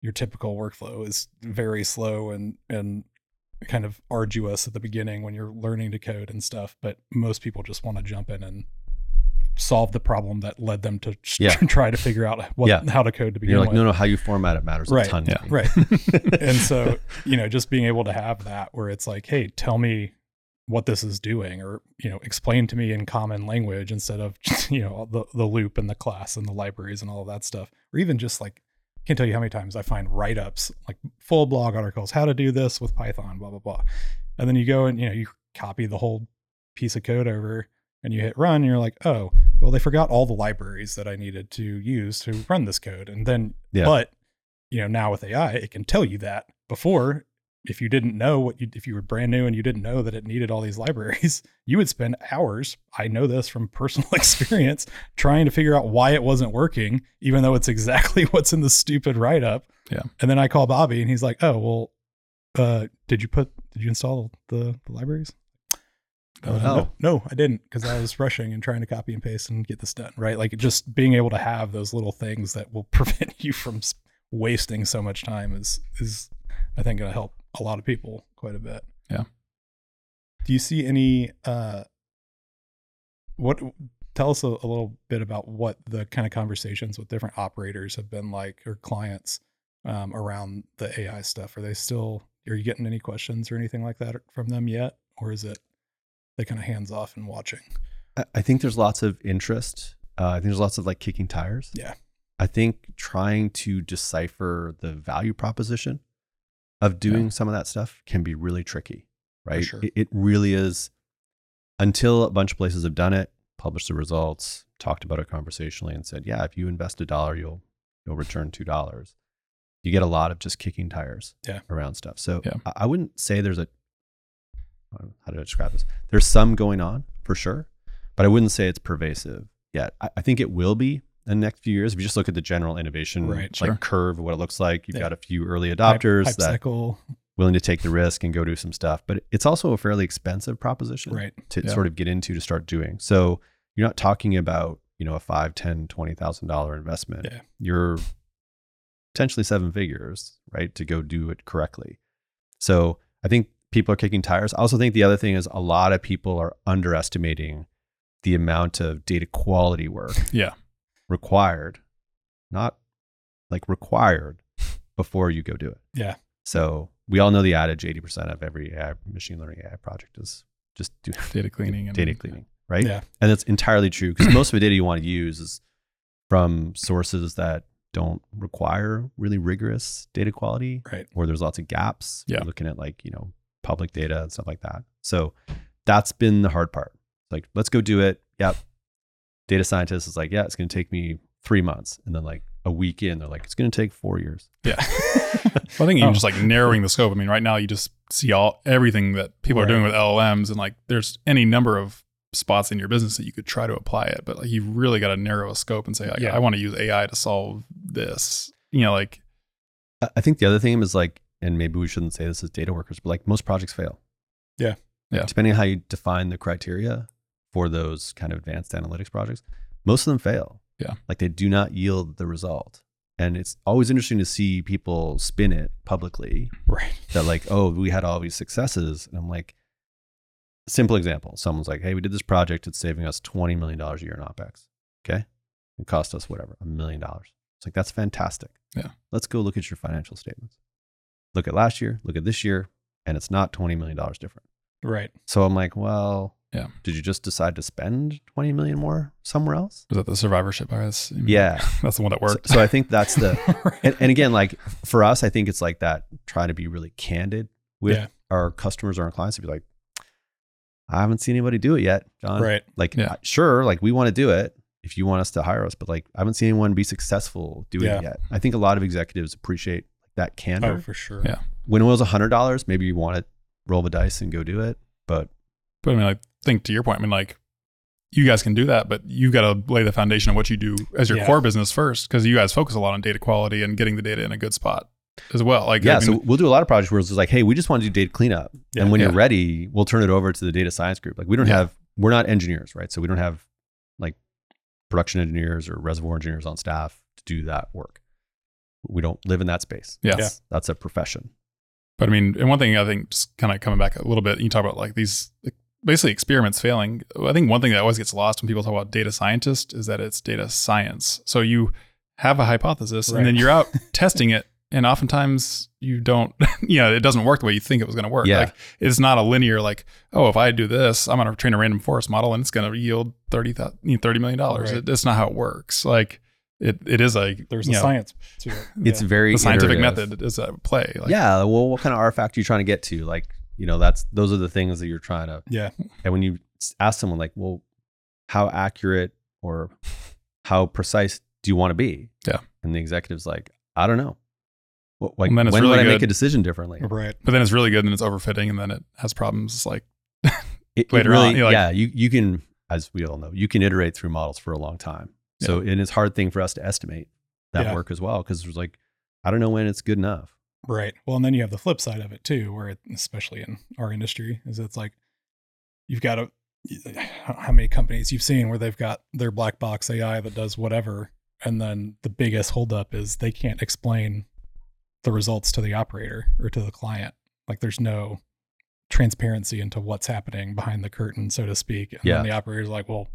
[SPEAKER 3] your typical workflow is very slow and and kind of arduous at the beginning when you're learning to code and stuff but most people just want to jump in and solve the problem that led them to
[SPEAKER 4] Yeah.
[SPEAKER 3] try to figure out what
[SPEAKER 4] Yeah.
[SPEAKER 3] how to code to
[SPEAKER 4] And
[SPEAKER 3] begin
[SPEAKER 4] you're like,
[SPEAKER 3] with
[SPEAKER 4] no, no, how you format it matters
[SPEAKER 3] Right.
[SPEAKER 4] a ton. to
[SPEAKER 2] Yeah.
[SPEAKER 4] me.
[SPEAKER 3] right and so you know just being able to have that where it's like hey tell me what this is doing or you know explain to me in common language instead of you know the, the loop and the class and the libraries and all of that stuff or even just like can't tell you how many times i find write-ups like full blog articles how to do this with python blah blah blah and then you go and you know you copy the whole piece of code over and you hit run and you're like oh well they forgot all the libraries that i needed to use to run this code and then
[SPEAKER 4] Yeah.
[SPEAKER 3] but you know now with ai it can tell you that before if you didn't know what you if you were brand new and you didn't know that it needed all these libraries you would spend hours i know this from personal experience trying to figure out why it wasn't working even though it's exactly what's in the stupid write-up
[SPEAKER 2] Yeah.
[SPEAKER 3] and then i call bobby and he's like oh well uh did you put did you install the, the libraries uh,
[SPEAKER 4] no.
[SPEAKER 3] no, no, I didn't because I was rushing and trying to copy and paste and get this done. Right, like just being able to have those little things that will prevent you from wasting so much time is is I think going to help a lot of people quite a bit.
[SPEAKER 2] Yeah.
[SPEAKER 3] Do you see any? uh What? Tell us a, a little bit about what the kind of conversations with different operators have been like or clients um, around the AI stuff. Are they still? Are you getting any questions or anything like that from them yet, or is it they kind of hands off and watching?
[SPEAKER 4] I- I think there's lots of interest. Uh, I think there's lots of like kicking tires.
[SPEAKER 3] Yeah.
[SPEAKER 4] I think trying to decipher the value proposition of doing some of that stuff can be really tricky, right?
[SPEAKER 3] sure.
[SPEAKER 4] It, it really is until a bunch of places have done it, published the results, talked about it conversationally, and said, yeah, if you invest a dollar, you'll you'll return two dollars. You get a lot of just kicking tires
[SPEAKER 3] Yeah.
[SPEAKER 4] around stuff. So
[SPEAKER 2] Yeah.
[SPEAKER 4] I, I wouldn't say there's a how do I describe this? There's some going on for sure, but I wouldn't say it's pervasive yet. I, I think it will be in the next few years. If you just look at the general innovation
[SPEAKER 3] Right,
[SPEAKER 4] like
[SPEAKER 2] sure.
[SPEAKER 4] curve what it looks like, you've
[SPEAKER 3] Yeah.
[SPEAKER 4] got a few early adopters
[SPEAKER 3] hype
[SPEAKER 4] that
[SPEAKER 3] cycle,
[SPEAKER 4] willing to take the risk and go do some stuff. But it's also a fairly expensive proposition
[SPEAKER 3] right?
[SPEAKER 4] to
[SPEAKER 2] Yeah.
[SPEAKER 4] sort of get into to start doing. So you're not talking about, you know, a five, ten, twenty thousand dollar investment.
[SPEAKER 3] Yeah.
[SPEAKER 4] You're potentially seven figures, right? To go do it correctly. So I think people are kicking tires. I also think the other thing is a lot of people are underestimating the amount of data quality work
[SPEAKER 2] Yeah.
[SPEAKER 4] required, not like required before you go do it.
[SPEAKER 3] Yeah.
[SPEAKER 4] So we all know the adage 80% of every AI, machine learning AI project is just do
[SPEAKER 2] Data cleaning and
[SPEAKER 4] data cleaning, right?
[SPEAKER 3] Yeah.
[SPEAKER 4] And that's entirely true because most of the data you want to use is from sources that don't require really rigorous data quality
[SPEAKER 3] Right.
[SPEAKER 4] or there's lots of gaps.
[SPEAKER 2] Yeah.
[SPEAKER 4] You're looking at like, you know, public data and stuff like that. So that's been the hard part. Like, let's go do it. Yep. Data scientist is like, yeah, it's going to take me three months. And then like a week in, they're like, it's going to take four years.
[SPEAKER 2] Yeah. well, I think even
[SPEAKER 3] Oh.
[SPEAKER 2] just like narrowing the scope. I mean, right now you just see all everything that people are doing with LLMs, and like there's any number of spots in your business that you could try to apply it, but like you really got to narrow a scope and say, like,
[SPEAKER 3] Yeah.
[SPEAKER 2] I want to use AI to solve this. You know, like
[SPEAKER 4] I- I think the other thing is like, and maybe we shouldn't say this as data workers, but like most projects fail.
[SPEAKER 3] Yeah.
[SPEAKER 2] Yeah.
[SPEAKER 4] Depending on how you define the criteria for those kind of advanced analytics projects, most of them fail.
[SPEAKER 2] Yeah.
[SPEAKER 4] Like they do not yield the result And it's always interesting to see people spin it publicly
[SPEAKER 3] Right.
[SPEAKER 4] that like, oh, we had all these successes. And I'm like, simple example. Someone's like, hey, we did this project. It's saving us $20 million a year in OPEX. Okay. It cost us whatever, a million dollars. It's like, that's fantastic.
[SPEAKER 2] Yeah.
[SPEAKER 4] Let's go look at your financial statements. Look at last year, look at this year, and it's not $20 million different.
[SPEAKER 3] Right.
[SPEAKER 4] So I'm like, well,
[SPEAKER 2] Yeah.
[SPEAKER 4] Did you just decide to spend 20 million more somewhere else?
[SPEAKER 2] Was that the survivorship bias?
[SPEAKER 4] Yeah.
[SPEAKER 2] That's the one that
[SPEAKER 4] So,
[SPEAKER 2] worked.
[SPEAKER 4] so I think that's the, and, and again, like for us, I think it's like that, try to be really candid with
[SPEAKER 3] Yeah.
[SPEAKER 4] our customers or our clients to be like, I haven't seen anybody do it yet, John.
[SPEAKER 3] right.
[SPEAKER 4] Like,
[SPEAKER 2] Yeah.
[SPEAKER 4] sure, like we want to do it if you want us to hire us, but like I haven't seen anyone be successful doing
[SPEAKER 3] Yeah.
[SPEAKER 4] it yet. I think a lot of executives appreciate that candor.
[SPEAKER 3] Oh, for sure.
[SPEAKER 2] Yeah.
[SPEAKER 4] When it was a hundred dollars, maybe you want to roll the dice and go do it. But
[SPEAKER 2] But I mean, like, think to your point. I mean, like, you guys can do that, but you've got to lay the foundation of what you do as your
[SPEAKER 3] Yeah.
[SPEAKER 2] core business first, because you guys focus a lot on data quality and getting the data in a good spot as well. Like,
[SPEAKER 4] yeah,
[SPEAKER 2] I mean,
[SPEAKER 4] so we'll do a lot of projects where it's like, hey, we just want to do data cleanup.
[SPEAKER 3] Yeah.
[SPEAKER 4] and when
[SPEAKER 2] Yeah.
[SPEAKER 4] you're ready, we'll turn it over to the data science group. Like we don't
[SPEAKER 2] Yeah.
[SPEAKER 4] have, we're not engineers, right? So we don't have like production engineers or reservoir engineers on staff to do that work. We don't live in that space.
[SPEAKER 2] Yeah.
[SPEAKER 4] That's, that's a profession.
[SPEAKER 2] But I mean, and one thing I think, just kind of coming back a little bit, you talk about like these basically experiments failing. I think one thing that always gets lost when people talk about data scientist is that it's data science. So you have a hypothesis and then you're out testing it. And oftentimes you don't, you know, it doesn't work the way you think it was going to work.
[SPEAKER 4] Yeah.
[SPEAKER 2] Like it's not a linear, like, oh, if I do this, I'm going to train a random forest model and it's going to yield 30, thou- $30 million.
[SPEAKER 3] Right.
[SPEAKER 2] It, it's not how it works. Like it, it is like,
[SPEAKER 3] There's a
[SPEAKER 2] know,
[SPEAKER 3] science to it.
[SPEAKER 4] It's
[SPEAKER 3] Yeah.
[SPEAKER 4] very
[SPEAKER 2] the scientific
[SPEAKER 4] iterative.
[SPEAKER 2] method is at play. Like,
[SPEAKER 4] yeah. Well, what kind of artifact are you trying to get to? Like, you know, that's, those are the things that you're trying to,
[SPEAKER 3] Yeah.
[SPEAKER 4] and when you ask someone like, well, how accurate or how precise do you want to be?
[SPEAKER 2] Yeah.
[SPEAKER 4] And the executive's like, I don't know. What, like,
[SPEAKER 2] And then
[SPEAKER 4] when
[SPEAKER 2] it's
[SPEAKER 4] would
[SPEAKER 2] really
[SPEAKER 4] I make a decision differently?
[SPEAKER 3] Right.
[SPEAKER 2] but then it's really good and it's overfitting and then it has problems. It's like,
[SPEAKER 4] It, it really,
[SPEAKER 2] on, like-
[SPEAKER 4] yeah, you, you can, as we all know, you can iterate through models for a long time. So, and it's a hard thing for us to estimate that
[SPEAKER 3] Yeah.
[SPEAKER 4] work as well. Cause it's like, I don't know when it's good enough.
[SPEAKER 3] Right. Well, and then you have the flip side of it too, where it, especially in our industry, is it's like you've got a how many companies you've seen where they've got their black box AI that does whatever, and then the biggest holdup is they can't explain the results to the operator or to the client. Like there's no transparency into what's happening behind the curtain, so to speak. And
[SPEAKER 4] Yeah.
[SPEAKER 3] then the operator's like, well,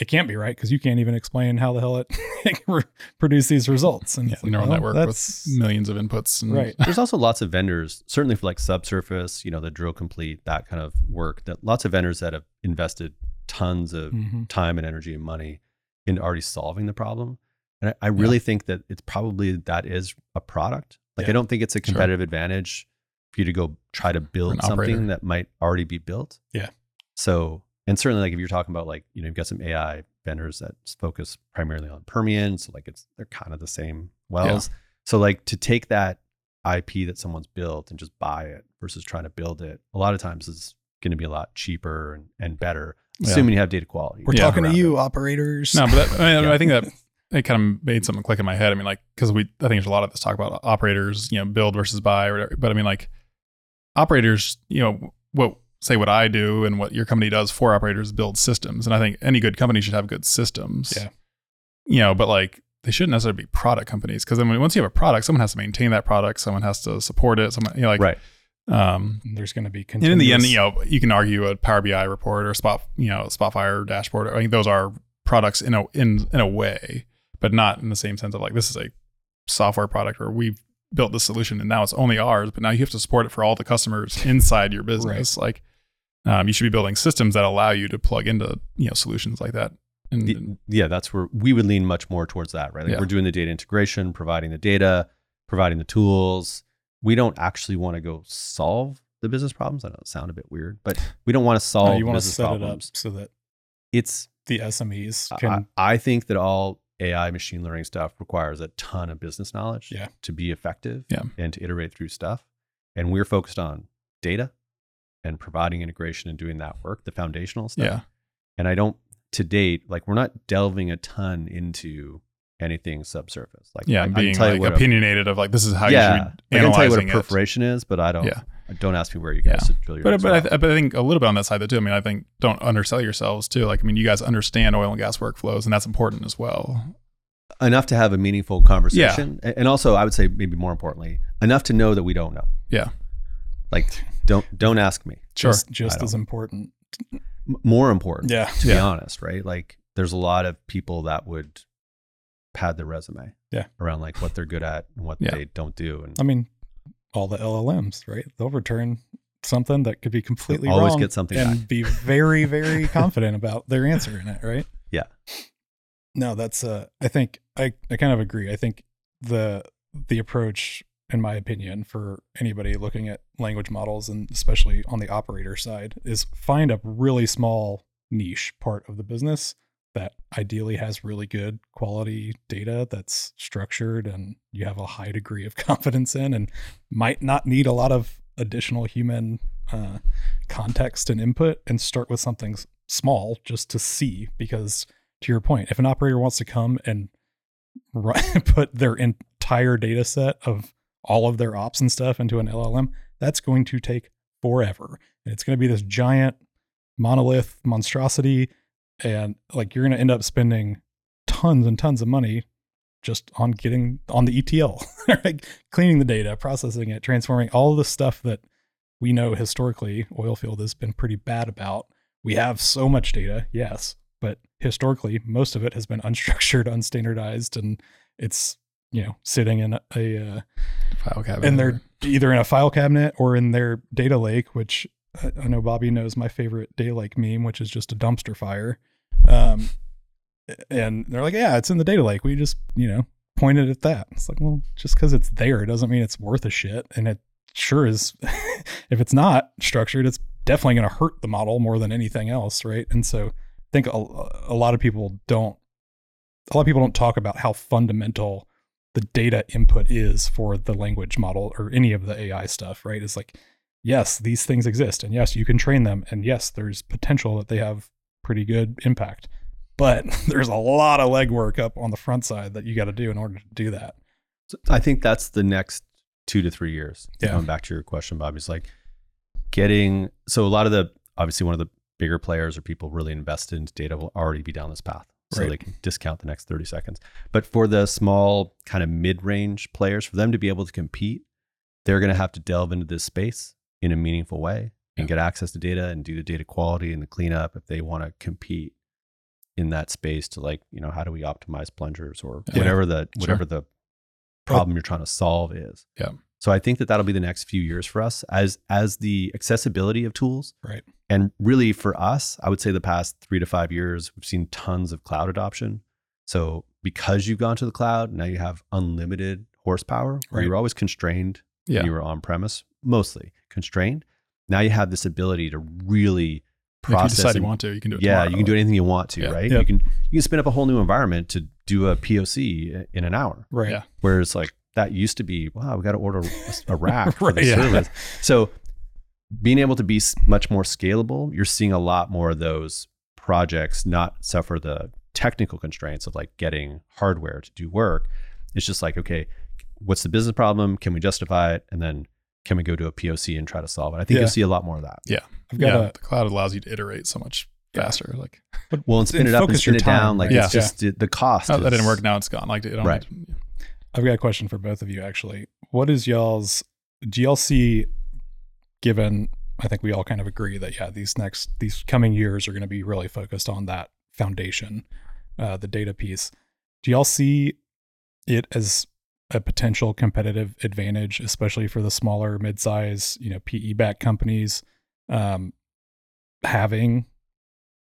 [SPEAKER 3] it can't be right because you can't even explain how the hell it, it re- produced these results. And
[SPEAKER 2] yeah,
[SPEAKER 3] like,
[SPEAKER 2] neural
[SPEAKER 3] well,
[SPEAKER 2] network with millions of inputs. And,
[SPEAKER 3] right.
[SPEAKER 4] There's also lots of vendors, certainly for like subsurface, you know, the drill complete, that kind of work that lots of vendors that have invested tons of
[SPEAKER 3] Mhm.
[SPEAKER 4] time and energy and money into already solving the problem. And I, I really think that it's probably that is a product. Like I don't think it's a competitive advantage for you to go try to build something
[SPEAKER 2] operator.
[SPEAKER 4] that might already be built.
[SPEAKER 3] Yeah.
[SPEAKER 4] So and certainly like if you're talking about like, you know, you've got some AI vendors that focus primarily on Permian. So like it's they're kind of the same wells. So like to take that IP that someone's built and just buy it versus trying to build it, a lot of times is going to be a lot cheaper and, and better,
[SPEAKER 2] Yeah.
[SPEAKER 4] assuming you have data quality.
[SPEAKER 3] We're
[SPEAKER 2] Yeah.
[SPEAKER 3] talking to you,
[SPEAKER 4] it.
[SPEAKER 3] operators.
[SPEAKER 2] No, but that, I, mean,
[SPEAKER 4] Yeah.
[SPEAKER 2] I think that it kind of made something click in my head. I mean, like, because we, I think there's a lot of this talk about operators, you know, build versus buy or whatever. But I mean, like, operators, you know, what, say what I do and what your company does for operators build systems. And I think any good company should have good systems.
[SPEAKER 3] Yeah.
[SPEAKER 2] You know, but like, they shouldn't necessarily be product companies because then when, once you have a product, someone has to maintain that product, someone has to support it. Someone, you know, like,
[SPEAKER 4] right.
[SPEAKER 2] um,
[SPEAKER 3] There's going to be
[SPEAKER 2] and in the end, you know, you can argue a Power BI report or Spot, you know, Spotfire dashboard. I think those are products in a in in a way, but not in the same sense of like this is a software product where we've built this solution and now it's only ours, but now you have to support it for all the customers inside your business. Like, um, you should be building systems that allow you to plug into you know solutions like that. And
[SPEAKER 4] The- yeah, that's where we would lean much more towards that, right? Like
[SPEAKER 2] Yeah.
[SPEAKER 4] we're doing the data integration, providing the data, providing the tools. We don't actually want to go solve the business problems. I know it sound a bit weird, but we don't want to solve
[SPEAKER 3] No, you want to set
[SPEAKER 4] problems.
[SPEAKER 3] it up so that
[SPEAKER 4] It's
[SPEAKER 3] the SMEs
[SPEAKER 4] I. I think that all AI machine learning stuff requires a ton of business knowledge
[SPEAKER 3] Yeah.
[SPEAKER 4] to be effective
[SPEAKER 2] Yeah.
[SPEAKER 4] and to iterate through stuff. And we're focused on data and providing integration and doing that work, the foundational stuff.
[SPEAKER 2] yeah,
[SPEAKER 4] And I don't to date, like we're not delving a ton into anything subsurface. Like
[SPEAKER 2] yeah,
[SPEAKER 4] I, I
[SPEAKER 2] being
[SPEAKER 4] tell
[SPEAKER 2] like
[SPEAKER 4] you what a-
[SPEAKER 2] opinionated of like this is how
[SPEAKER 4] yeah,
[SPEAKER 2] you should
[SPEAKER 4] I
[SPEAKER 2] be
[SPEAKER 4] can tell you what a perforation is, but I don't.
[SPEAKER 2] Yeah.
[SPEAKER 4] Don't ask me where you guys
[SPEAKER 2] Yeah.
[SPEAKER 4] drill your.
[SPEAKER 2] But but I, th- but I think a little bit on that side though too. I mean, I think don't undersell yourselves too. Like I mean, you guys understand oil and gas workflows, and that's important as well.
[SPEAKER 4] enough to have a meaningful conversation, A- and also I would say maybe more importantly, enough to know that we don't know.
[SPEAKER 2] Yeah.
[SPEAKER 4] Like, don't don't ask me.
[SPEAKER 2] Sure.
[SPEAKER 3] Just, just as important.
[SPEAKER 4] More important,
[SPEAKER 3] Yeah.
[SPEAKER 4] to be honest, right? Like, there's a lot of people that would pad their resume,
[SPEAKER 3] Yeah.
[SPEAKER 4] around like what they're good at and what
[SPEAKER 2] Yeah.
[SPEAKER 4] they don't do, and
[SPEAKER 3] I mean, all the LLMs, right? They'll return something that could be completely
[SPEAKER 4] always
[SPEAKER 3] wrong
[SPEAKER 4] get something
[SPEAKER 3] and
[SPEAKER 4] back.
[SPEAKER 3] be very, very confident about their answer in it, right?
[SPEAKER 4] Yeah.
[SPEAKER 3] No, that's uh I think I, I kind of agree. I think the the approach, in my opinion, for anybody looking at language models and especially on the operator side, is find a really small niche part of the business that ideally has really good quality data that's structured and you have a high degree of confidence in and might not need a lot of additional human uh, context and input and start with something small just to see because to your point if an operator wants to come and ru- put their entire data set of all of their ops and stuff into an llm that's going to take forever and it's going to be this giant monolith monstrosity and like you're going to end up spending tons and tons of money just on getting on the ETL, right? cleaning the data, processing it, transforming all the stuff that we know historically oilfield has been pretty bad about. We have so much data, yes, but historically most of it has been unstructured, unstandardized, and it's you know sitting in a, a uh,
[SPEAKER 2] File cabinet.
[SPEAKER 3] and they're either in a file cabinet or in their data lake, which I, I know Bobby knows my favorite data lake meme, which is just a dumpster fire. Um, and they're like, yeah, it's in the data lake. We just, you know, pointed at that. It's like, well, just because it's there doesn't mean it's worth a shit. And it sure is. if it's not structured, it's definitely going to hurt the model more than anything else, right? And so I think a, a lot of people don't. A lot of people don't talk about how fundamental the data input is for the language model or any of the AI stuff, right? It's like, yes, these things exist, and yes, you can train them, and yes, there's potential that they have pretty good impact. But there's a lot of legwork up on the front side that you got to do in order to do that.
[SPEAKER 4] So I think that's the next two to three years.
[SPEAKER 3] Yeah.
[SPEAKER 4] Going back to your question, Bob, is like getting so a lot of the obviously one of the bigger players or people really invested into data will already be down this path. So
[SPEAKER 3] Right.
[SPEAKER 4] they can discount the next 30 seconds. But for the small kind of mid-range players, for them to be able to compete, they're going to have to delve into this space in a meaningful way and get access to data and do the data quality and the cleanup if they want to compete in that space to like, you know, how do we optimize plungers or
[SPEAKER 2] Yeah.
[SPEAKER 4] whatever the whatever the problem you're trying to solve is.
[SPEAKER 2] Yeah.
[SPEAKER 4] So I think that that'll be the next few years for us as as the accessibility of tools
[SPEAKER 3] Right.
[SPEAKER 4] and really for us, I would say the past 3 to 5 years we've seen tons of cloud adoption. So because you've gone to the cloud, now you have unlimited horsepower. Where
[SPEAKER 3] Right.
[SPEAKER 4] You were always constrained
[SPEAKER 2] yeah.
[SPEAKER 4] when you were on premise, mostly constrained. Now you have this ability to really process.
[SPEAKER 2] if you
[SPEAKER 4] process
[SPEAKER 2] decide you want to, you can do it.
[SPEAKER 4] yeah,
[SPEAKER 2] tomorrow.
[SPEAKER 4] you can do anything you want to,
[SPEAKER 2] Yeah.
[SPEAKER 4] right?
[SPEAKER 3] Yeah.
[SPEAKER 4] You can you can spin up a whole new environment to do a POC in an hour.
[SPEAKER 3] Right.
[SPEAKER 2] Yeah.
[SPEAKER 4] Whereas like that used to be, wow, we got to order a, a rack for the
[SPEAKER 3] Right, yeah.
[SPEAKER 4] service. So being able to be much more scalable, you're seeing a lot more of those projects not suffer the technical constraints of like getting hardware to do work. It's just like, okay, what's the business problem? Can we justify it? And then can we go to a POC and try to solve it? I think
[SPEAKER 3] Yeah.
[SPEAKER 4] you'll see a lot more of that.
[SPEAKER 3] yeah I've got
[SPEAKER 2] yeah,
[SPEAKER 3] a
[SPEAKER 2] the cloud allows you to iterate so much
[SPEAKER 3] Yeah.
[SPEAKER 2] faster. Like
[SPEAKER 4] Well, and spin
[SPEAKER 3] And
[SPEAKER 4] it up and
[SPEAKER 3] focus
[SPEAKER 4] spin it down. Like
[SPEAKER 3] right?
[SPEAKER 4] it's
[SPEAKER 2] Yeah.
[SPEAKER 4] just the, the cost.
[SPEAKER 2] oh, that didn't work. Now it's gone. Like it don't
[SPEAKER 4] Right.
[SPEAKER 3] I've got a question for both of you actually. What is y'all's do y'all see given I think we all kind of agree that yeah, these next these coming years are going to be really focused on that foundation, uh, the data piece. Do y'all see it as a potential competitive advantage, especially for the smaller, mid-size, you know, PE-backed companies, um, having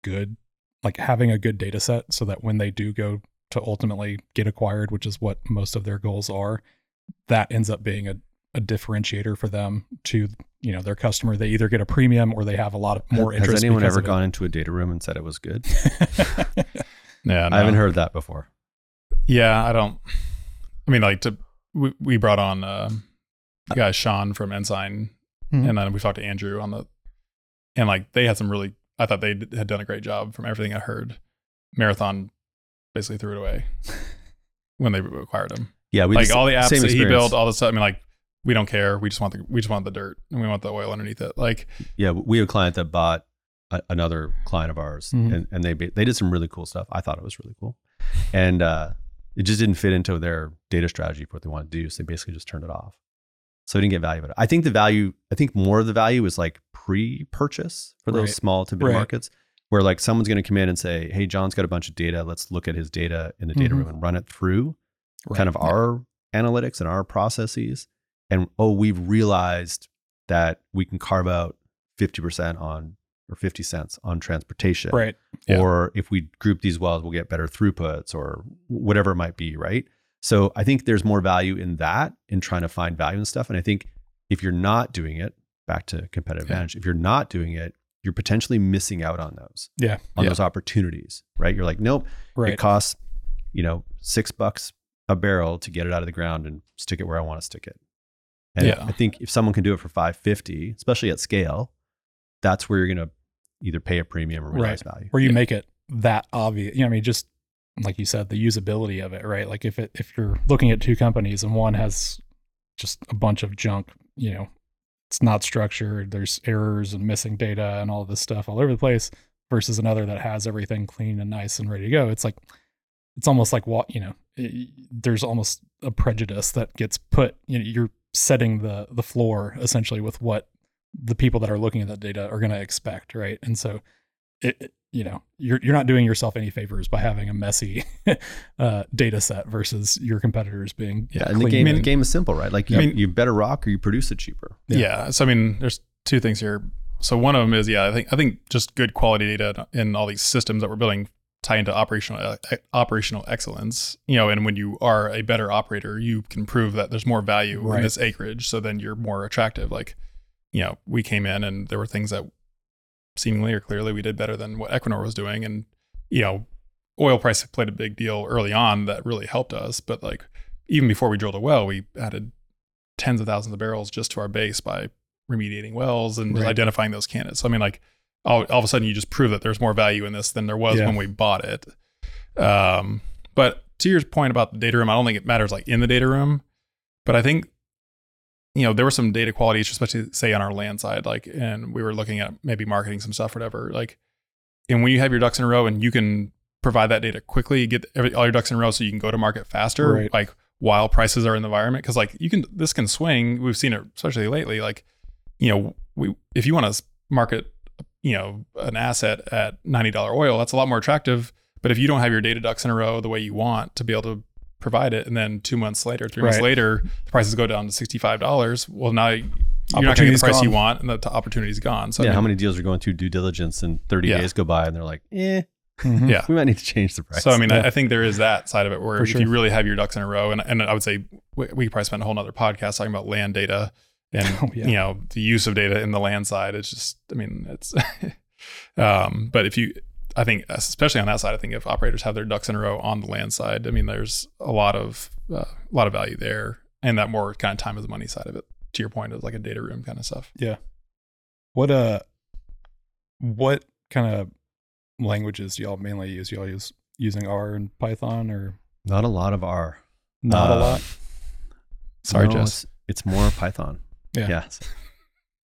[SPEAKER 3] good, like having a good data set, so that when they do go to ultimately get acquired, which is what most of their goals are, that ends up being a, a differentiator for them to you know their customer. They either get a premium or they have a lot of more
[SPEAKER 4] Has
[SPEAKER 3] interest.
[SPEAKER 4] anyone
[SPEAKER 3] because
[SPEAKER 4] ever
[SPEAKER 3] of it.
[SPEAKER 4] gone into a data room and said it was good?
[SPEAKER 2] Yeah,
[SPEAKER 4] I haven't heard that before.
[SPEAKER 2] Yeah, I don't. I mean, like to we, we brought on uh, the guy Sean from Ensign,
[SPEAKER 3] Mhm.
[SPEAKER 2] and then we talked to Andrew on the, and like they had some really. I thought they had done a great job from everything I heard. Marathon basically threw it away when they acquired him.
[SPEAKER 4] Yeah, we
[SPEAKER 2] like
[SPEAKER 4] just-
[SPEAKER 2] all the apps
[SPEAKER 4] same
[SPEAKER 2] that he built, all the stuff. I mean, like we don't care. We just want the we just want the dirt and we want the oil underneath it. Like
[SPEAKER 4] Yeah, we have a client that bought a, another client of ours,
[SPEAKER 3] Mhm.
[SPEAKER 4] and, and they they did some really cool stuff. I thought it was really cool, and uh, it just didn't fit into their data strategy for what they want to do. So they basically just turned it off. So we didn't get value out of it. I think the value, I think more of the value is like pre-purchase for those
[SPEAKER 3] Right.
[SPEAKER 4] small to mid
[SPEAKER 3] Right.
[SPEAKER 4] markets, where like someone's going to come in and say, "Hey, John's got a bunch of data. Let's look at his data in the data
[SPEAKER 3] Mhm.
[SPEAKER 4] room and run it through kind
[SPEAKER 3] Right.
[SPEAKER 4] of our analytics and our processes." And oh, we've realized that we can carve out fifty percent on or fifty cents on transportation,
[SPEAKER 3] right.
[SPEAKER 2] Yeah.
[SPEAKER 4] or if we group these wells, we'll get better throughputs or whatever it might be, right? So I think there's more value in that in trying to find value and stuff. And I think if you're not doing it, back to competitive
[SPEAKER 2] Yeah.
[SPEAKER 4] advantage, if you're not doing it, you're potentially missing out on those,
[SPEAKER 3] Yeah.
[SPEAKER 4] on
[SPEAKER 2] Yeah.
[SPEAKER 4] those opportunities, right? You're like, nope,
[SPEAKER 3] Right.
[SPEAKER 4] it costs, you know, six bucks a barrel to get it out of the ground and stick it where I want to stick it. And
[SPEAKER 2] Yeah.
[SPEAKER 4] I think if someone can do it for 550, especially at scale, that's where you're going to either pay a premium or realize value.
[SPEAKER 3] where you
[SPEAKER 2] Yeah.
[SPEAKER 3] make it that obvious. You know, I mean, just like you said, the usability of it, right? Like if it if you're looking at two companies and one has just a bunch of junk, you know, it's not structured, there's errors and missing data and all this stuff all over the place, versus another that has everything clean and nice and ready to go. It's like it's almost like what you know. i- There's almost a prejudice that gets put. You know, you're setting the the floor essentially with what the people that are looking at that data are going to expect, right? And so, it, it- you know, you're you're not doing yourself any favors by having a messy uh, data set versus your competitors being
[SPEAKER 4] Yeah, and the
[SPEAKER 3] clean
[SPEAKER 4] game, the game is simple, right? Like you,
[SPEAKER 2] I mean-
[SPEAKER 4] you better rock or you produce it cheaper.
[SPEAKER 3] Yeah.
[SPEAKER 2] Yeah. So I mean, there's two things here. So one of them is yeah, I think I think just good quality data in all these systems that we're building tie into operational e- operational excellence. You know, and when you are a better operator, you can prove that there's more value
[SPEAKER 3] Right.
[SPEAKER 2] in this acreage. So then you're more attractive. Like, you know, we came in and there were things that seemingly or clearly we did better than what Equinor was doing, and you know, oil price played a big deal early on that really helped us. But like even before we drilled a well, we added tens of thousands of barrels just to our base by remediating wells and
[SPEAKER 3] Right.
[SPEAKER 2] identifying those candidates. So I mean, like all, all of a sudden you just prove that there's more value in this than there was
[SPEAKER 3] Yeah.
[SPEAKER 2] when we bought it. Um, but to your point about the data room, I don't think it matters like in the data room, but I think you know there were some data quality issues, especially say on our land side, like and we were looking at maybe marketing some stuff, or whatever. Like, and when you have your ducks in a row and you can provide that data quickly, get every, all your ducks in a row, so you can go to market faster,
[SPEAKER 3] Right.
[SPEAKER 2] like while prices are in the environment, because like you can this can swing. We've seen it especially lately. Like, you know, we if you want to market, you know, an asset at ninety dollar oil, that's a lot more attractive. But if you don't have your data ducks in a row the way you want to be able to provide it, and then two months later, three months later, the prices go down to sixty five dollars. Well, now you're not going to get the
[SPEAKER 3] Opportunity's
[SPEAKER 2] price you want, and the t- opportunity's gone. So I
[SPEAKER 4] yeah, how many deals are going through due diligence and 30
[SPEAKER 2] Yeah.
[SPEAKER 4] days go by and they're like, eh,
[SPEAKER 3] Mhm.
[SPEAKER 2] Yeah.
[SPEAKER 4] we might need to change the price.
[SPEAKER 2] So I mean, I,
[SPEAKER 3] Yeah.
[SPEAKER 2] I think there is that side of it where
[SPEAKER 3] For
[SPEAKER 2] if
[SPEAKER 3] sure.
[SPEAKER 2] you really have your ducks in a row, and and I would say we, we could probably spend a whole nother podcast talking about land data and
[SPEAKER 3] Oh, yeah.
[SPEAKER 2] you know the use of data in the land side. It's just, I mean, it's. um, but if you, I think especially on that side, I think if operators have their ducks in a row on the land side, I mean, there's a lot of uh, a lot of value there, and that more kind of time is the money side of it. To your point, of like a data room kind of stuff. Yeah.
[SPEAKER 3] What uh, what kind of languages do y'all mainly use? Y'all use using R and Python or
[SPEAKER 4] Not a lot of R.
[SPEAKER 3] not a
[SPEAKER 4] Uh,
[SPEAKER 3] lot?
[SPEAKER 2] Sorry,
[SPEAKER 4] No,
[SPEAKER 2] Jess.
[SPEAKER 4] It's, it's more Python.
[SPEAKER 3] Yeah.
[SPEAKER 4] Yes.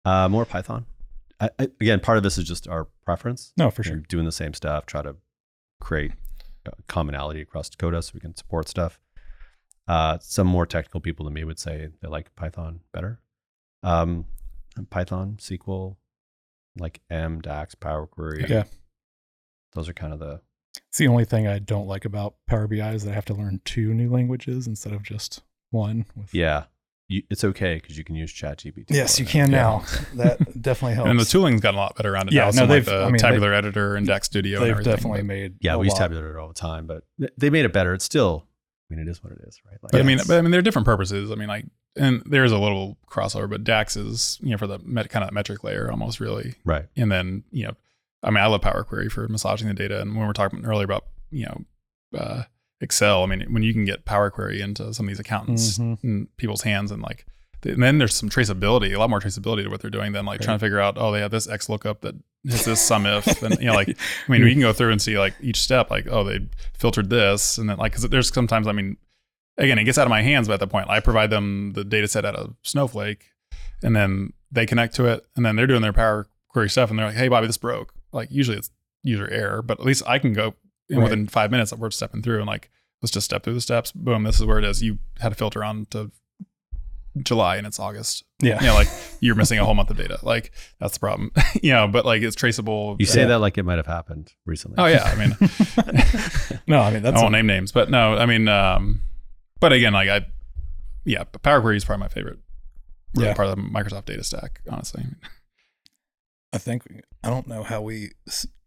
[SPEAKER 4] Uh, more Python. I, I, again, part of this is just our preference.
[SPEAKER 3] No, for sure.
[SPEAKER 4] doing the same stuff, try to create commonality across Dakota so we can support stuff. Uh, some more technical people than me would say they like Python better. Um, Python, SQL, like M, DAX, Power Query.
[SPEAKER 3] Yeah.
[SPEAKER 4] Those are kind of the
[SPEAKER 3] It's the only thing I don't like about Power BI is that I have to learn two new languages instead of just one. With
[SPEAKER 4] yeah. You, it's okay because you can use ChatGPT.
[SPEAKER 3] Yes, you
[SPEAKER 4] it.
[SPEAKER 3] can
[SPEAKER 2] Yeah.
[SPEAKER 3] now. That definitely helps.
[SPEAKER 2] And the tooling's gotten a lot better around it
[SPEAKER 3] Yeah,
[SPEAKER 2] now.
[SPEAKER 3] no,
[SPEAKER 2] some
[SPEAKER 3] they've-
[SPEAKER 2] the
[SPEAKER 3] I mean,
[SPEAKER 2] tabular editor and DAX Studio.
[SPEAKER 3] They've
[SPEAKER 2] everything,
[SPEAKER 3] definitely
[SPEAKER 2] but-
[SPEAKER 3] made.
[SPEAKER 4] Yeah,
[SPEAKER 3] a
[SPEAKER 4] we use
[SPEAKER 3] lot.
[SPEAKER 4] tabular all the time, but they made it better. It's still, I mean, it is what it is, right? Like,
[SPEAKER 2] But I mean, but I mean, there are different purposes. I mean, like, and there's a little crossover, but Dax is, you know, for the met, kind of metric layer almost really.
[SPEAKER 4] right.
[SPEAKER 2] And then, you know, I mean, I love Power Query for massaging the data. And when we're talking earlier about, you know, uh, Excel, I mean, when you can get Power Query into some of these accountants
[SPEAKER 3] Mhm.
[SPEAKER 2] in people's hands and like, and then there's some traceability, a lot more traceability to what they're doing than like trying to figure out, oh, they have this X lookup that has this sum if, and you know, like, I mean, we can go through and see like each step, like, oh, they filtered this, and then like, because there's sometimes, I mean, again, it gets out of my hands, but at the point, I provide them the data set out of Snowflake, and then they connect to it, and then they're doing their Power Query stuff, and they're like, hey, Bobby, this broke. Like, usually it's user error, but at least I can go in
[SPEAKER 3] Right.
[SPEAKER 2] within five minutes that we're stepping through and like, let's just step through the steps. Boom, this is where it is. You had to filter on to July and it's August.
[SPEAKER 3] Yeah.
[SPEAKER 2] You know, like you're missing a whole month of data. Like that's the problem. you know, but like it's traceable.
[SPEAKER 4] You say
[SPEAKER 3] Yeah.
[SPEAKER 4] that like it might have happened recently.
[SPEAKER 2] Oh yeah, I mean,
[SPEAKER 3] no, I mean that's
[SPEAKER 2] I won't name names, but no, I mean, um, but again, like I, yeah, Power Query is probably my favorite. really
[SPEAKER 3] Yeah.
[SPEAKER 2] part of the Microsoft data stack, honestly.
[SPEAKER 3] I think I don't know how we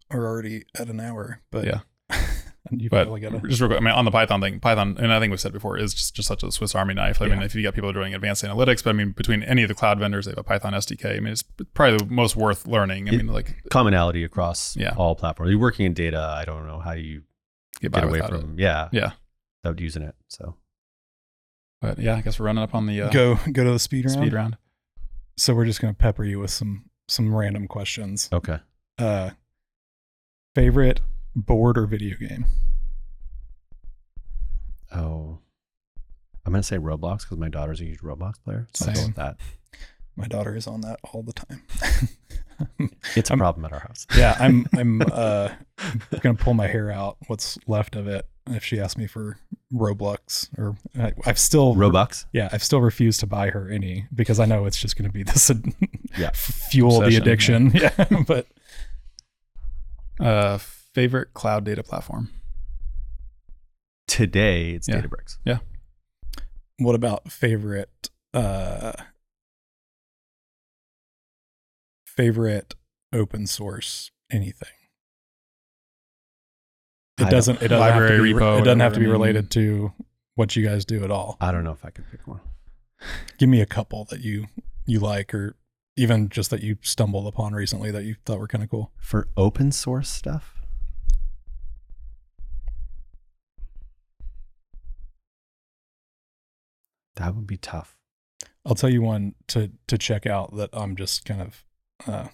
[SPEAKER 3] are already at an hour, but
[SPEAKER 2] Yeah.
[SPEAKER 3] you
[SPEAKER 2] But
[SPEAKER 3] probably gotta.
[SPEAKER 2] just real quick, I mean, on the Python thing, Python, and I think we've said before, is just, just such a Swiss Army knife. I mean, if you got people doing advanced analytics, but I mean, between any of the cloud vendors, they have a Python SDK. I mean, it's probably the most worth learning. I
[SPEAKER 4] It-
[SPEAKER 2] mean, like
[SPEAKER 4] Commonality across
[SPEAKER 2] Yeah.
[SPEAKER 4] all platforms. You're working in data. I don't know how you
[SPEAKER 2] get
[SPEAKER 4] get away from
[SPEAKER 2] it.
[SPEAKER 4] yeah
[SPEAKER 2] Yeah,
[SPEAKER 4] without using it. So
[SPEAKER 2] but yeah, I guess we're running up on the uh,
[SPEAKER 3] go go to the speed round.
[SPEAKER 2] speed round.
[SPEAKER 3] So we're just gonna pepper you with some some random questions.
[SPEAKER 4] okay.
[SPEAKER 3] Uh, favorite board or video game?
[SPEAKER 4] Oh, I'm gonna say Roblox because my daughter's a huge Roblox player. So
[SPEAKER 3] Same.
[SPEAKER 4] that.
[SPEAKER 3] My daughter is on that all the time.
[SPEAKER 4] It's a
[SPEAKER 3] I'm-
[SPEAKER 4] problem at our house.
[SPEAKER 3] yeah, I'm I'm uh gonna pull my hair out. What's left of it? If she asks me for Roblox, or I, I've still
[SPEAKER 4] Robux.
[SPEAKER 3] yeah, I've still refused to buy her any because I know it's just gonna be this
[SPEAKER 4] Yeah.
[SPEAKER 3] fuel the
[SPEAKER 2] Obsession,
[SPEAKER 3] addiction. Yeah, but
[SPEAKER 2] Uh, favorite cloud data platform.
[SPEAKER 4] Today it's
[SPEAKER 2] Yeah.
[SPEAKER 4] Databricks. Yeah.
[SPEAKER 3] What about favorite uh favorite open source anything? It doesn't. It doesn't
[SPEAKER 2] Library,
[SPEAKER 3] have to be.
[SPEAKER 2] repo,
[SPEAKER 3] it doesn't have to be
[SPEAKER 2] whatever, I mean-
[SPEAKER 3] related to what you guys do at all.
[SPEAKER 4] I don't know if I can pick one.
[SPEAKER 3] Give me a couple that you you like, or even just that you stumbled upon recently that you thought were kind of cool.
[SPEAKER 4] For open source stuff, that would be tough.
[SPEAKER 3] I'll tell you one to to check out that I'm just kind of uh,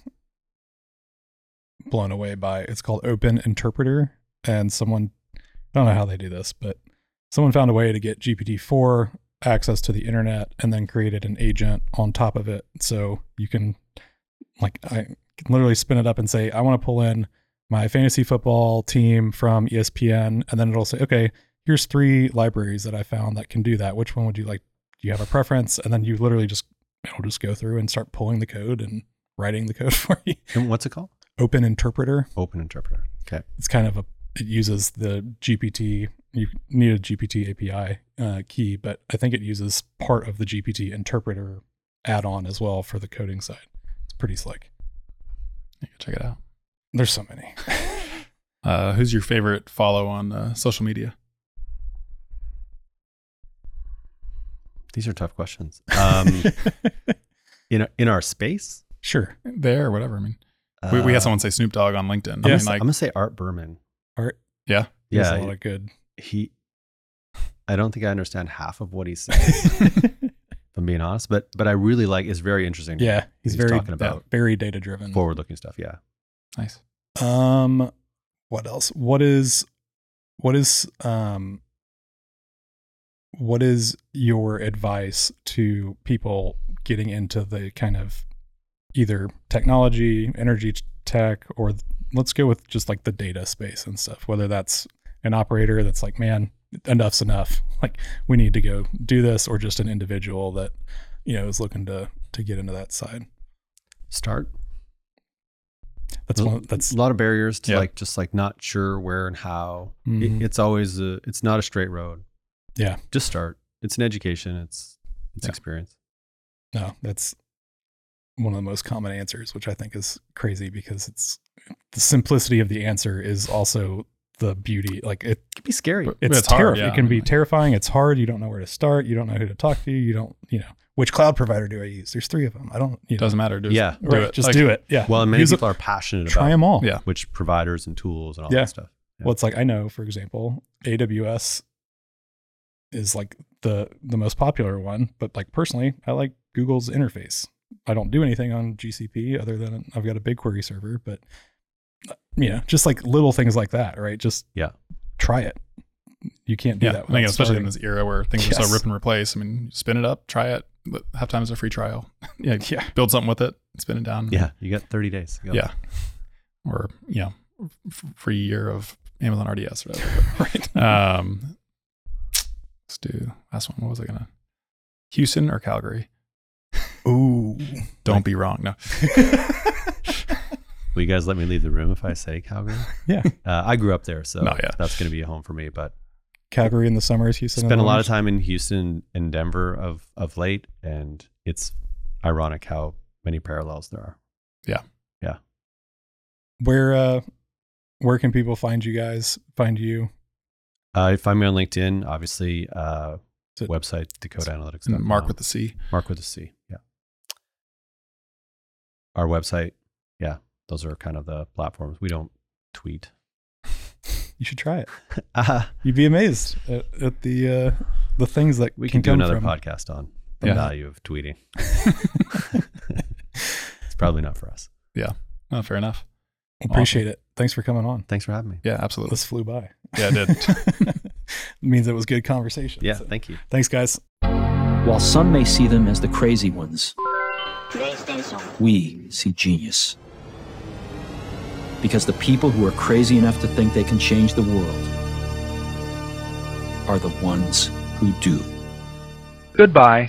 [SPEAKER 3] blown away by. It's called Open Interpreter, and someone I don't know how they do this, but someone found a way to get GPT four access to the internet, and then created an agent on top of it, so you can like I can literally spin it up and say I want to pull in my fantasy football team from ESPN, and then it'll say, okay, here's three libraries that I found that can do that. Which one would you like? Do you have a preference? And then you literally just it'll just go through and start pulling the code and writing the code for you.
[SPEAKER 4] And what's it called?
[SPEAKER 3] Open interpreter.
[SPEAKER 4] Open interpreter. Okay.
[SPEAKER 3] It's kind of a it uses the GPT. You need a GPT API uh, key, but I think it uses part of the GPT interpreter add-on as well for the coding side. It's pretty slick.
[SPEAKER 2] You can check it out.
[SPEAKER 3] There's so many.
[SPEAKER 2] Uh, who's your favorite follow on uh, social media?
[SPEAKER 4] These are tough questions. Um, in in our space,
[SPEAKER 3] sure.
[SPEAKER 2] There, or whatever. I mean, we, we
[SPEAKER 4] uh,
[SPEAKER 2] had someone say Snoop Dogg on LinkedIn.
[SPEAKER 4] I'm, gonna
[SPEAKER 2] mean,
[SPEAKER 4] say,
[SPEAKER 2] like,
[SPEAKER 4] I'm gonna say Art Berman.
[SPEAKER 3] Art.
[SPEAKER 2] yeah,
[SPEAKER 4] Yeah,
[SPEAKER 3] a lot of good.
[SPEAKER 4] he. I don't think I understand half of what he's saying. if I'm being honest, but but I really like. It's very interesting.
[SPEAKER 3] yeah, he's,
[SPEAKER 4] He's
[SPEAKER 3] very
[SPEAKER 4] talking about
[SPEAKER 3] very data driven.
[SPEAKER 4] forward-looking stuff. Yeah.
[SPEAKER 2] nice.
[SPEAKER 3] Um, what else? What is, what is, um, what is your advice to people getting into the kind of either technology, energy tech, or let's go with just like the data space and stuff, whether that's an operator that's like, man, enough's enough. Like we need to go do this, or just an individual that, you know, is looking to, to get into that side.
[SPEAKER 4] Start.
[SPEAKER 3] That's
[SPEAKER 4] There's
[SPEAKER 3] one, that's,
[SPEAKER 4] a lot of barriers to
[SPEAKER 2] Yeah.
[SPEAKER 4] like just like not sure where and how. It-
[SPEAKER 3] Mhm.
[SPEAKER 4] it's always a, it's not a straight road.
[SPEAKER 3] Yeah.
[SPEAKER 4] Just start. It's an education. It's it's
[SPEAKER 2] Yeah.
[SPEAKER 4] experience.
[SPEAKER 3] No, that's one of the most common answers, which I think is crazy because it's the simplicity of the answer is also the beauty. Like it,
[SPEAKER 4] It can be scary.
[SPEAKER 3] It's
[SPEAKER 2] it's hard,
[SPEAKER 3] terrifying.
[SPEAKER 2] yeah.
[SPEAKER 3] It can be terrifying. It's hard. You don't know where to start. You don't know who to talk to. You don't, you know, which cloud provider do I use? There's three of them. I don't, you know,
[SPEAKER 2] Doesn't matter. Just
[SPEAKER 4] Yeah.
[SPEAKER 2] do
[SPEAKER 3] right,
[SPEAKER 2] it.
[SPEAKER 3] just
[SPEAKER 2] Like,
[SPEAKER 3] do it. Yeah.
[SPEAKER 4] well, and many
[SPEAKER 3] Use it-
[SPEAKER 4] people are passionate
[SPEAKER 3] try
[SPEAKER 4] about
[SPEAKER 3] them all.
[SPEAKER 2] Yeah.
[SPEAKER 4] which providers and tools and all
[SPEAKER 3] Yeah.
[SPEAKER 4] that stuff. Yeah.
[SPEAKER 3] Well, it's like I know, for example, AWS is like the the most popular one, but like personally, I like Google's interface. I don't do anything on GCP other than I've got a BigQuery server, but uh, you know, just like little things like that, right? Just
[SPEAKER 4] Yeah.
[SPEAKER 3] try it. You can't do
[SPEAKER 2] Yeah,
[SPEAKER 3] that.
[SPEAKER 2] I think
[SPEAKER 3] without
[SPEAKER 2] especially in this era where things are
[SPEAKER 3] Yes.
[SPEAKER 2] so rip and replace. I mean, spin it up, try it. But Half time is a free trial. yeah,
[SPEAKER 3] Yeah.
[SPEAKER 2] build something with it, spin it down.
[SPEAKER 4] Yeah, you got 30 days. Go.
[SPEAKER 2] yeah, or you know, f- free year of Amazon RDS or whatever.
[SPEAKER 3] right.
[SPEAKER 2] um, do last one. What was I gonna? Houston or Calgary?
[SPEAKER 3] Ooh.
[SPEAKER 2] Don't be wrong. No.
[SPEAKER 4] Will you guys let me leave the room if I say Calgary?
[SPEAKER 3] Yeah.
[SPEAKER 4] Uh, I grew up there, so
[SPEAKER 2] No, yeah.
[SPEAKER 4] that's going to be a home for me. But
[SPEAKER 3] Calgary in the summers, Houston. in
[SPEAKER 4] spent a lot of time in Houston and Denver of of late, and it's ironic how many parallels there are. Yeah. Yeah.
[SPEAKER 3] Where uh where can people find you guys? Find you?
[SPEAKER 4] Uh, find me on LinkedIn, obviously. Uh,
[SPEAKER 3] it-
[SPEAKER 4] website Dakota Analytics.
[SPEAKER 2] Marc with the C.
[SPEAKER 4] Marc with a C. Yeah. Our website. Yeah. Those are kind of the platforms. We don't tweet.
[SPEAKER 3] You should try it.
[SPEAKER 4] Uh,
[SPEAKER 3] You'd be amazed at, at the uh the things that
[SPEAKER 4] we
[SPEAKER 3] can,
[SPEAKER 4] can do another
[SPEAKER 3] from.
[SPEAKER 4] podcast on the
[SPEAKER 2] Yeah.
[SPEAKER 4] value of tweeting. it's probably not for us. Yeah.
[SPEAKER 2] Oh, fair enough.
[SPEAKER 3] Appreciate it. Thanks for coming on.
[SPEAKER 4] Thanks for having me.
[SPEAKER 2] Yeah, absolutely.
[SPEAKER 3] This flew by.
[SPEAKER 2] Yeah, it did.
[SPEAKER 3] means it was good conversation.
[SPEAKER 4] Yeah.
[SPEAKER 3] So,
[SPEAKER 4] Thank you.
[SPEAKER 3] thanks, guys.
[SPEAKER 1] While some may see them as the crazy ones, we see genius. Because the people who are crazy enough to think they can change the world are the ones who do.
[SPEAKER 5] Goodbye.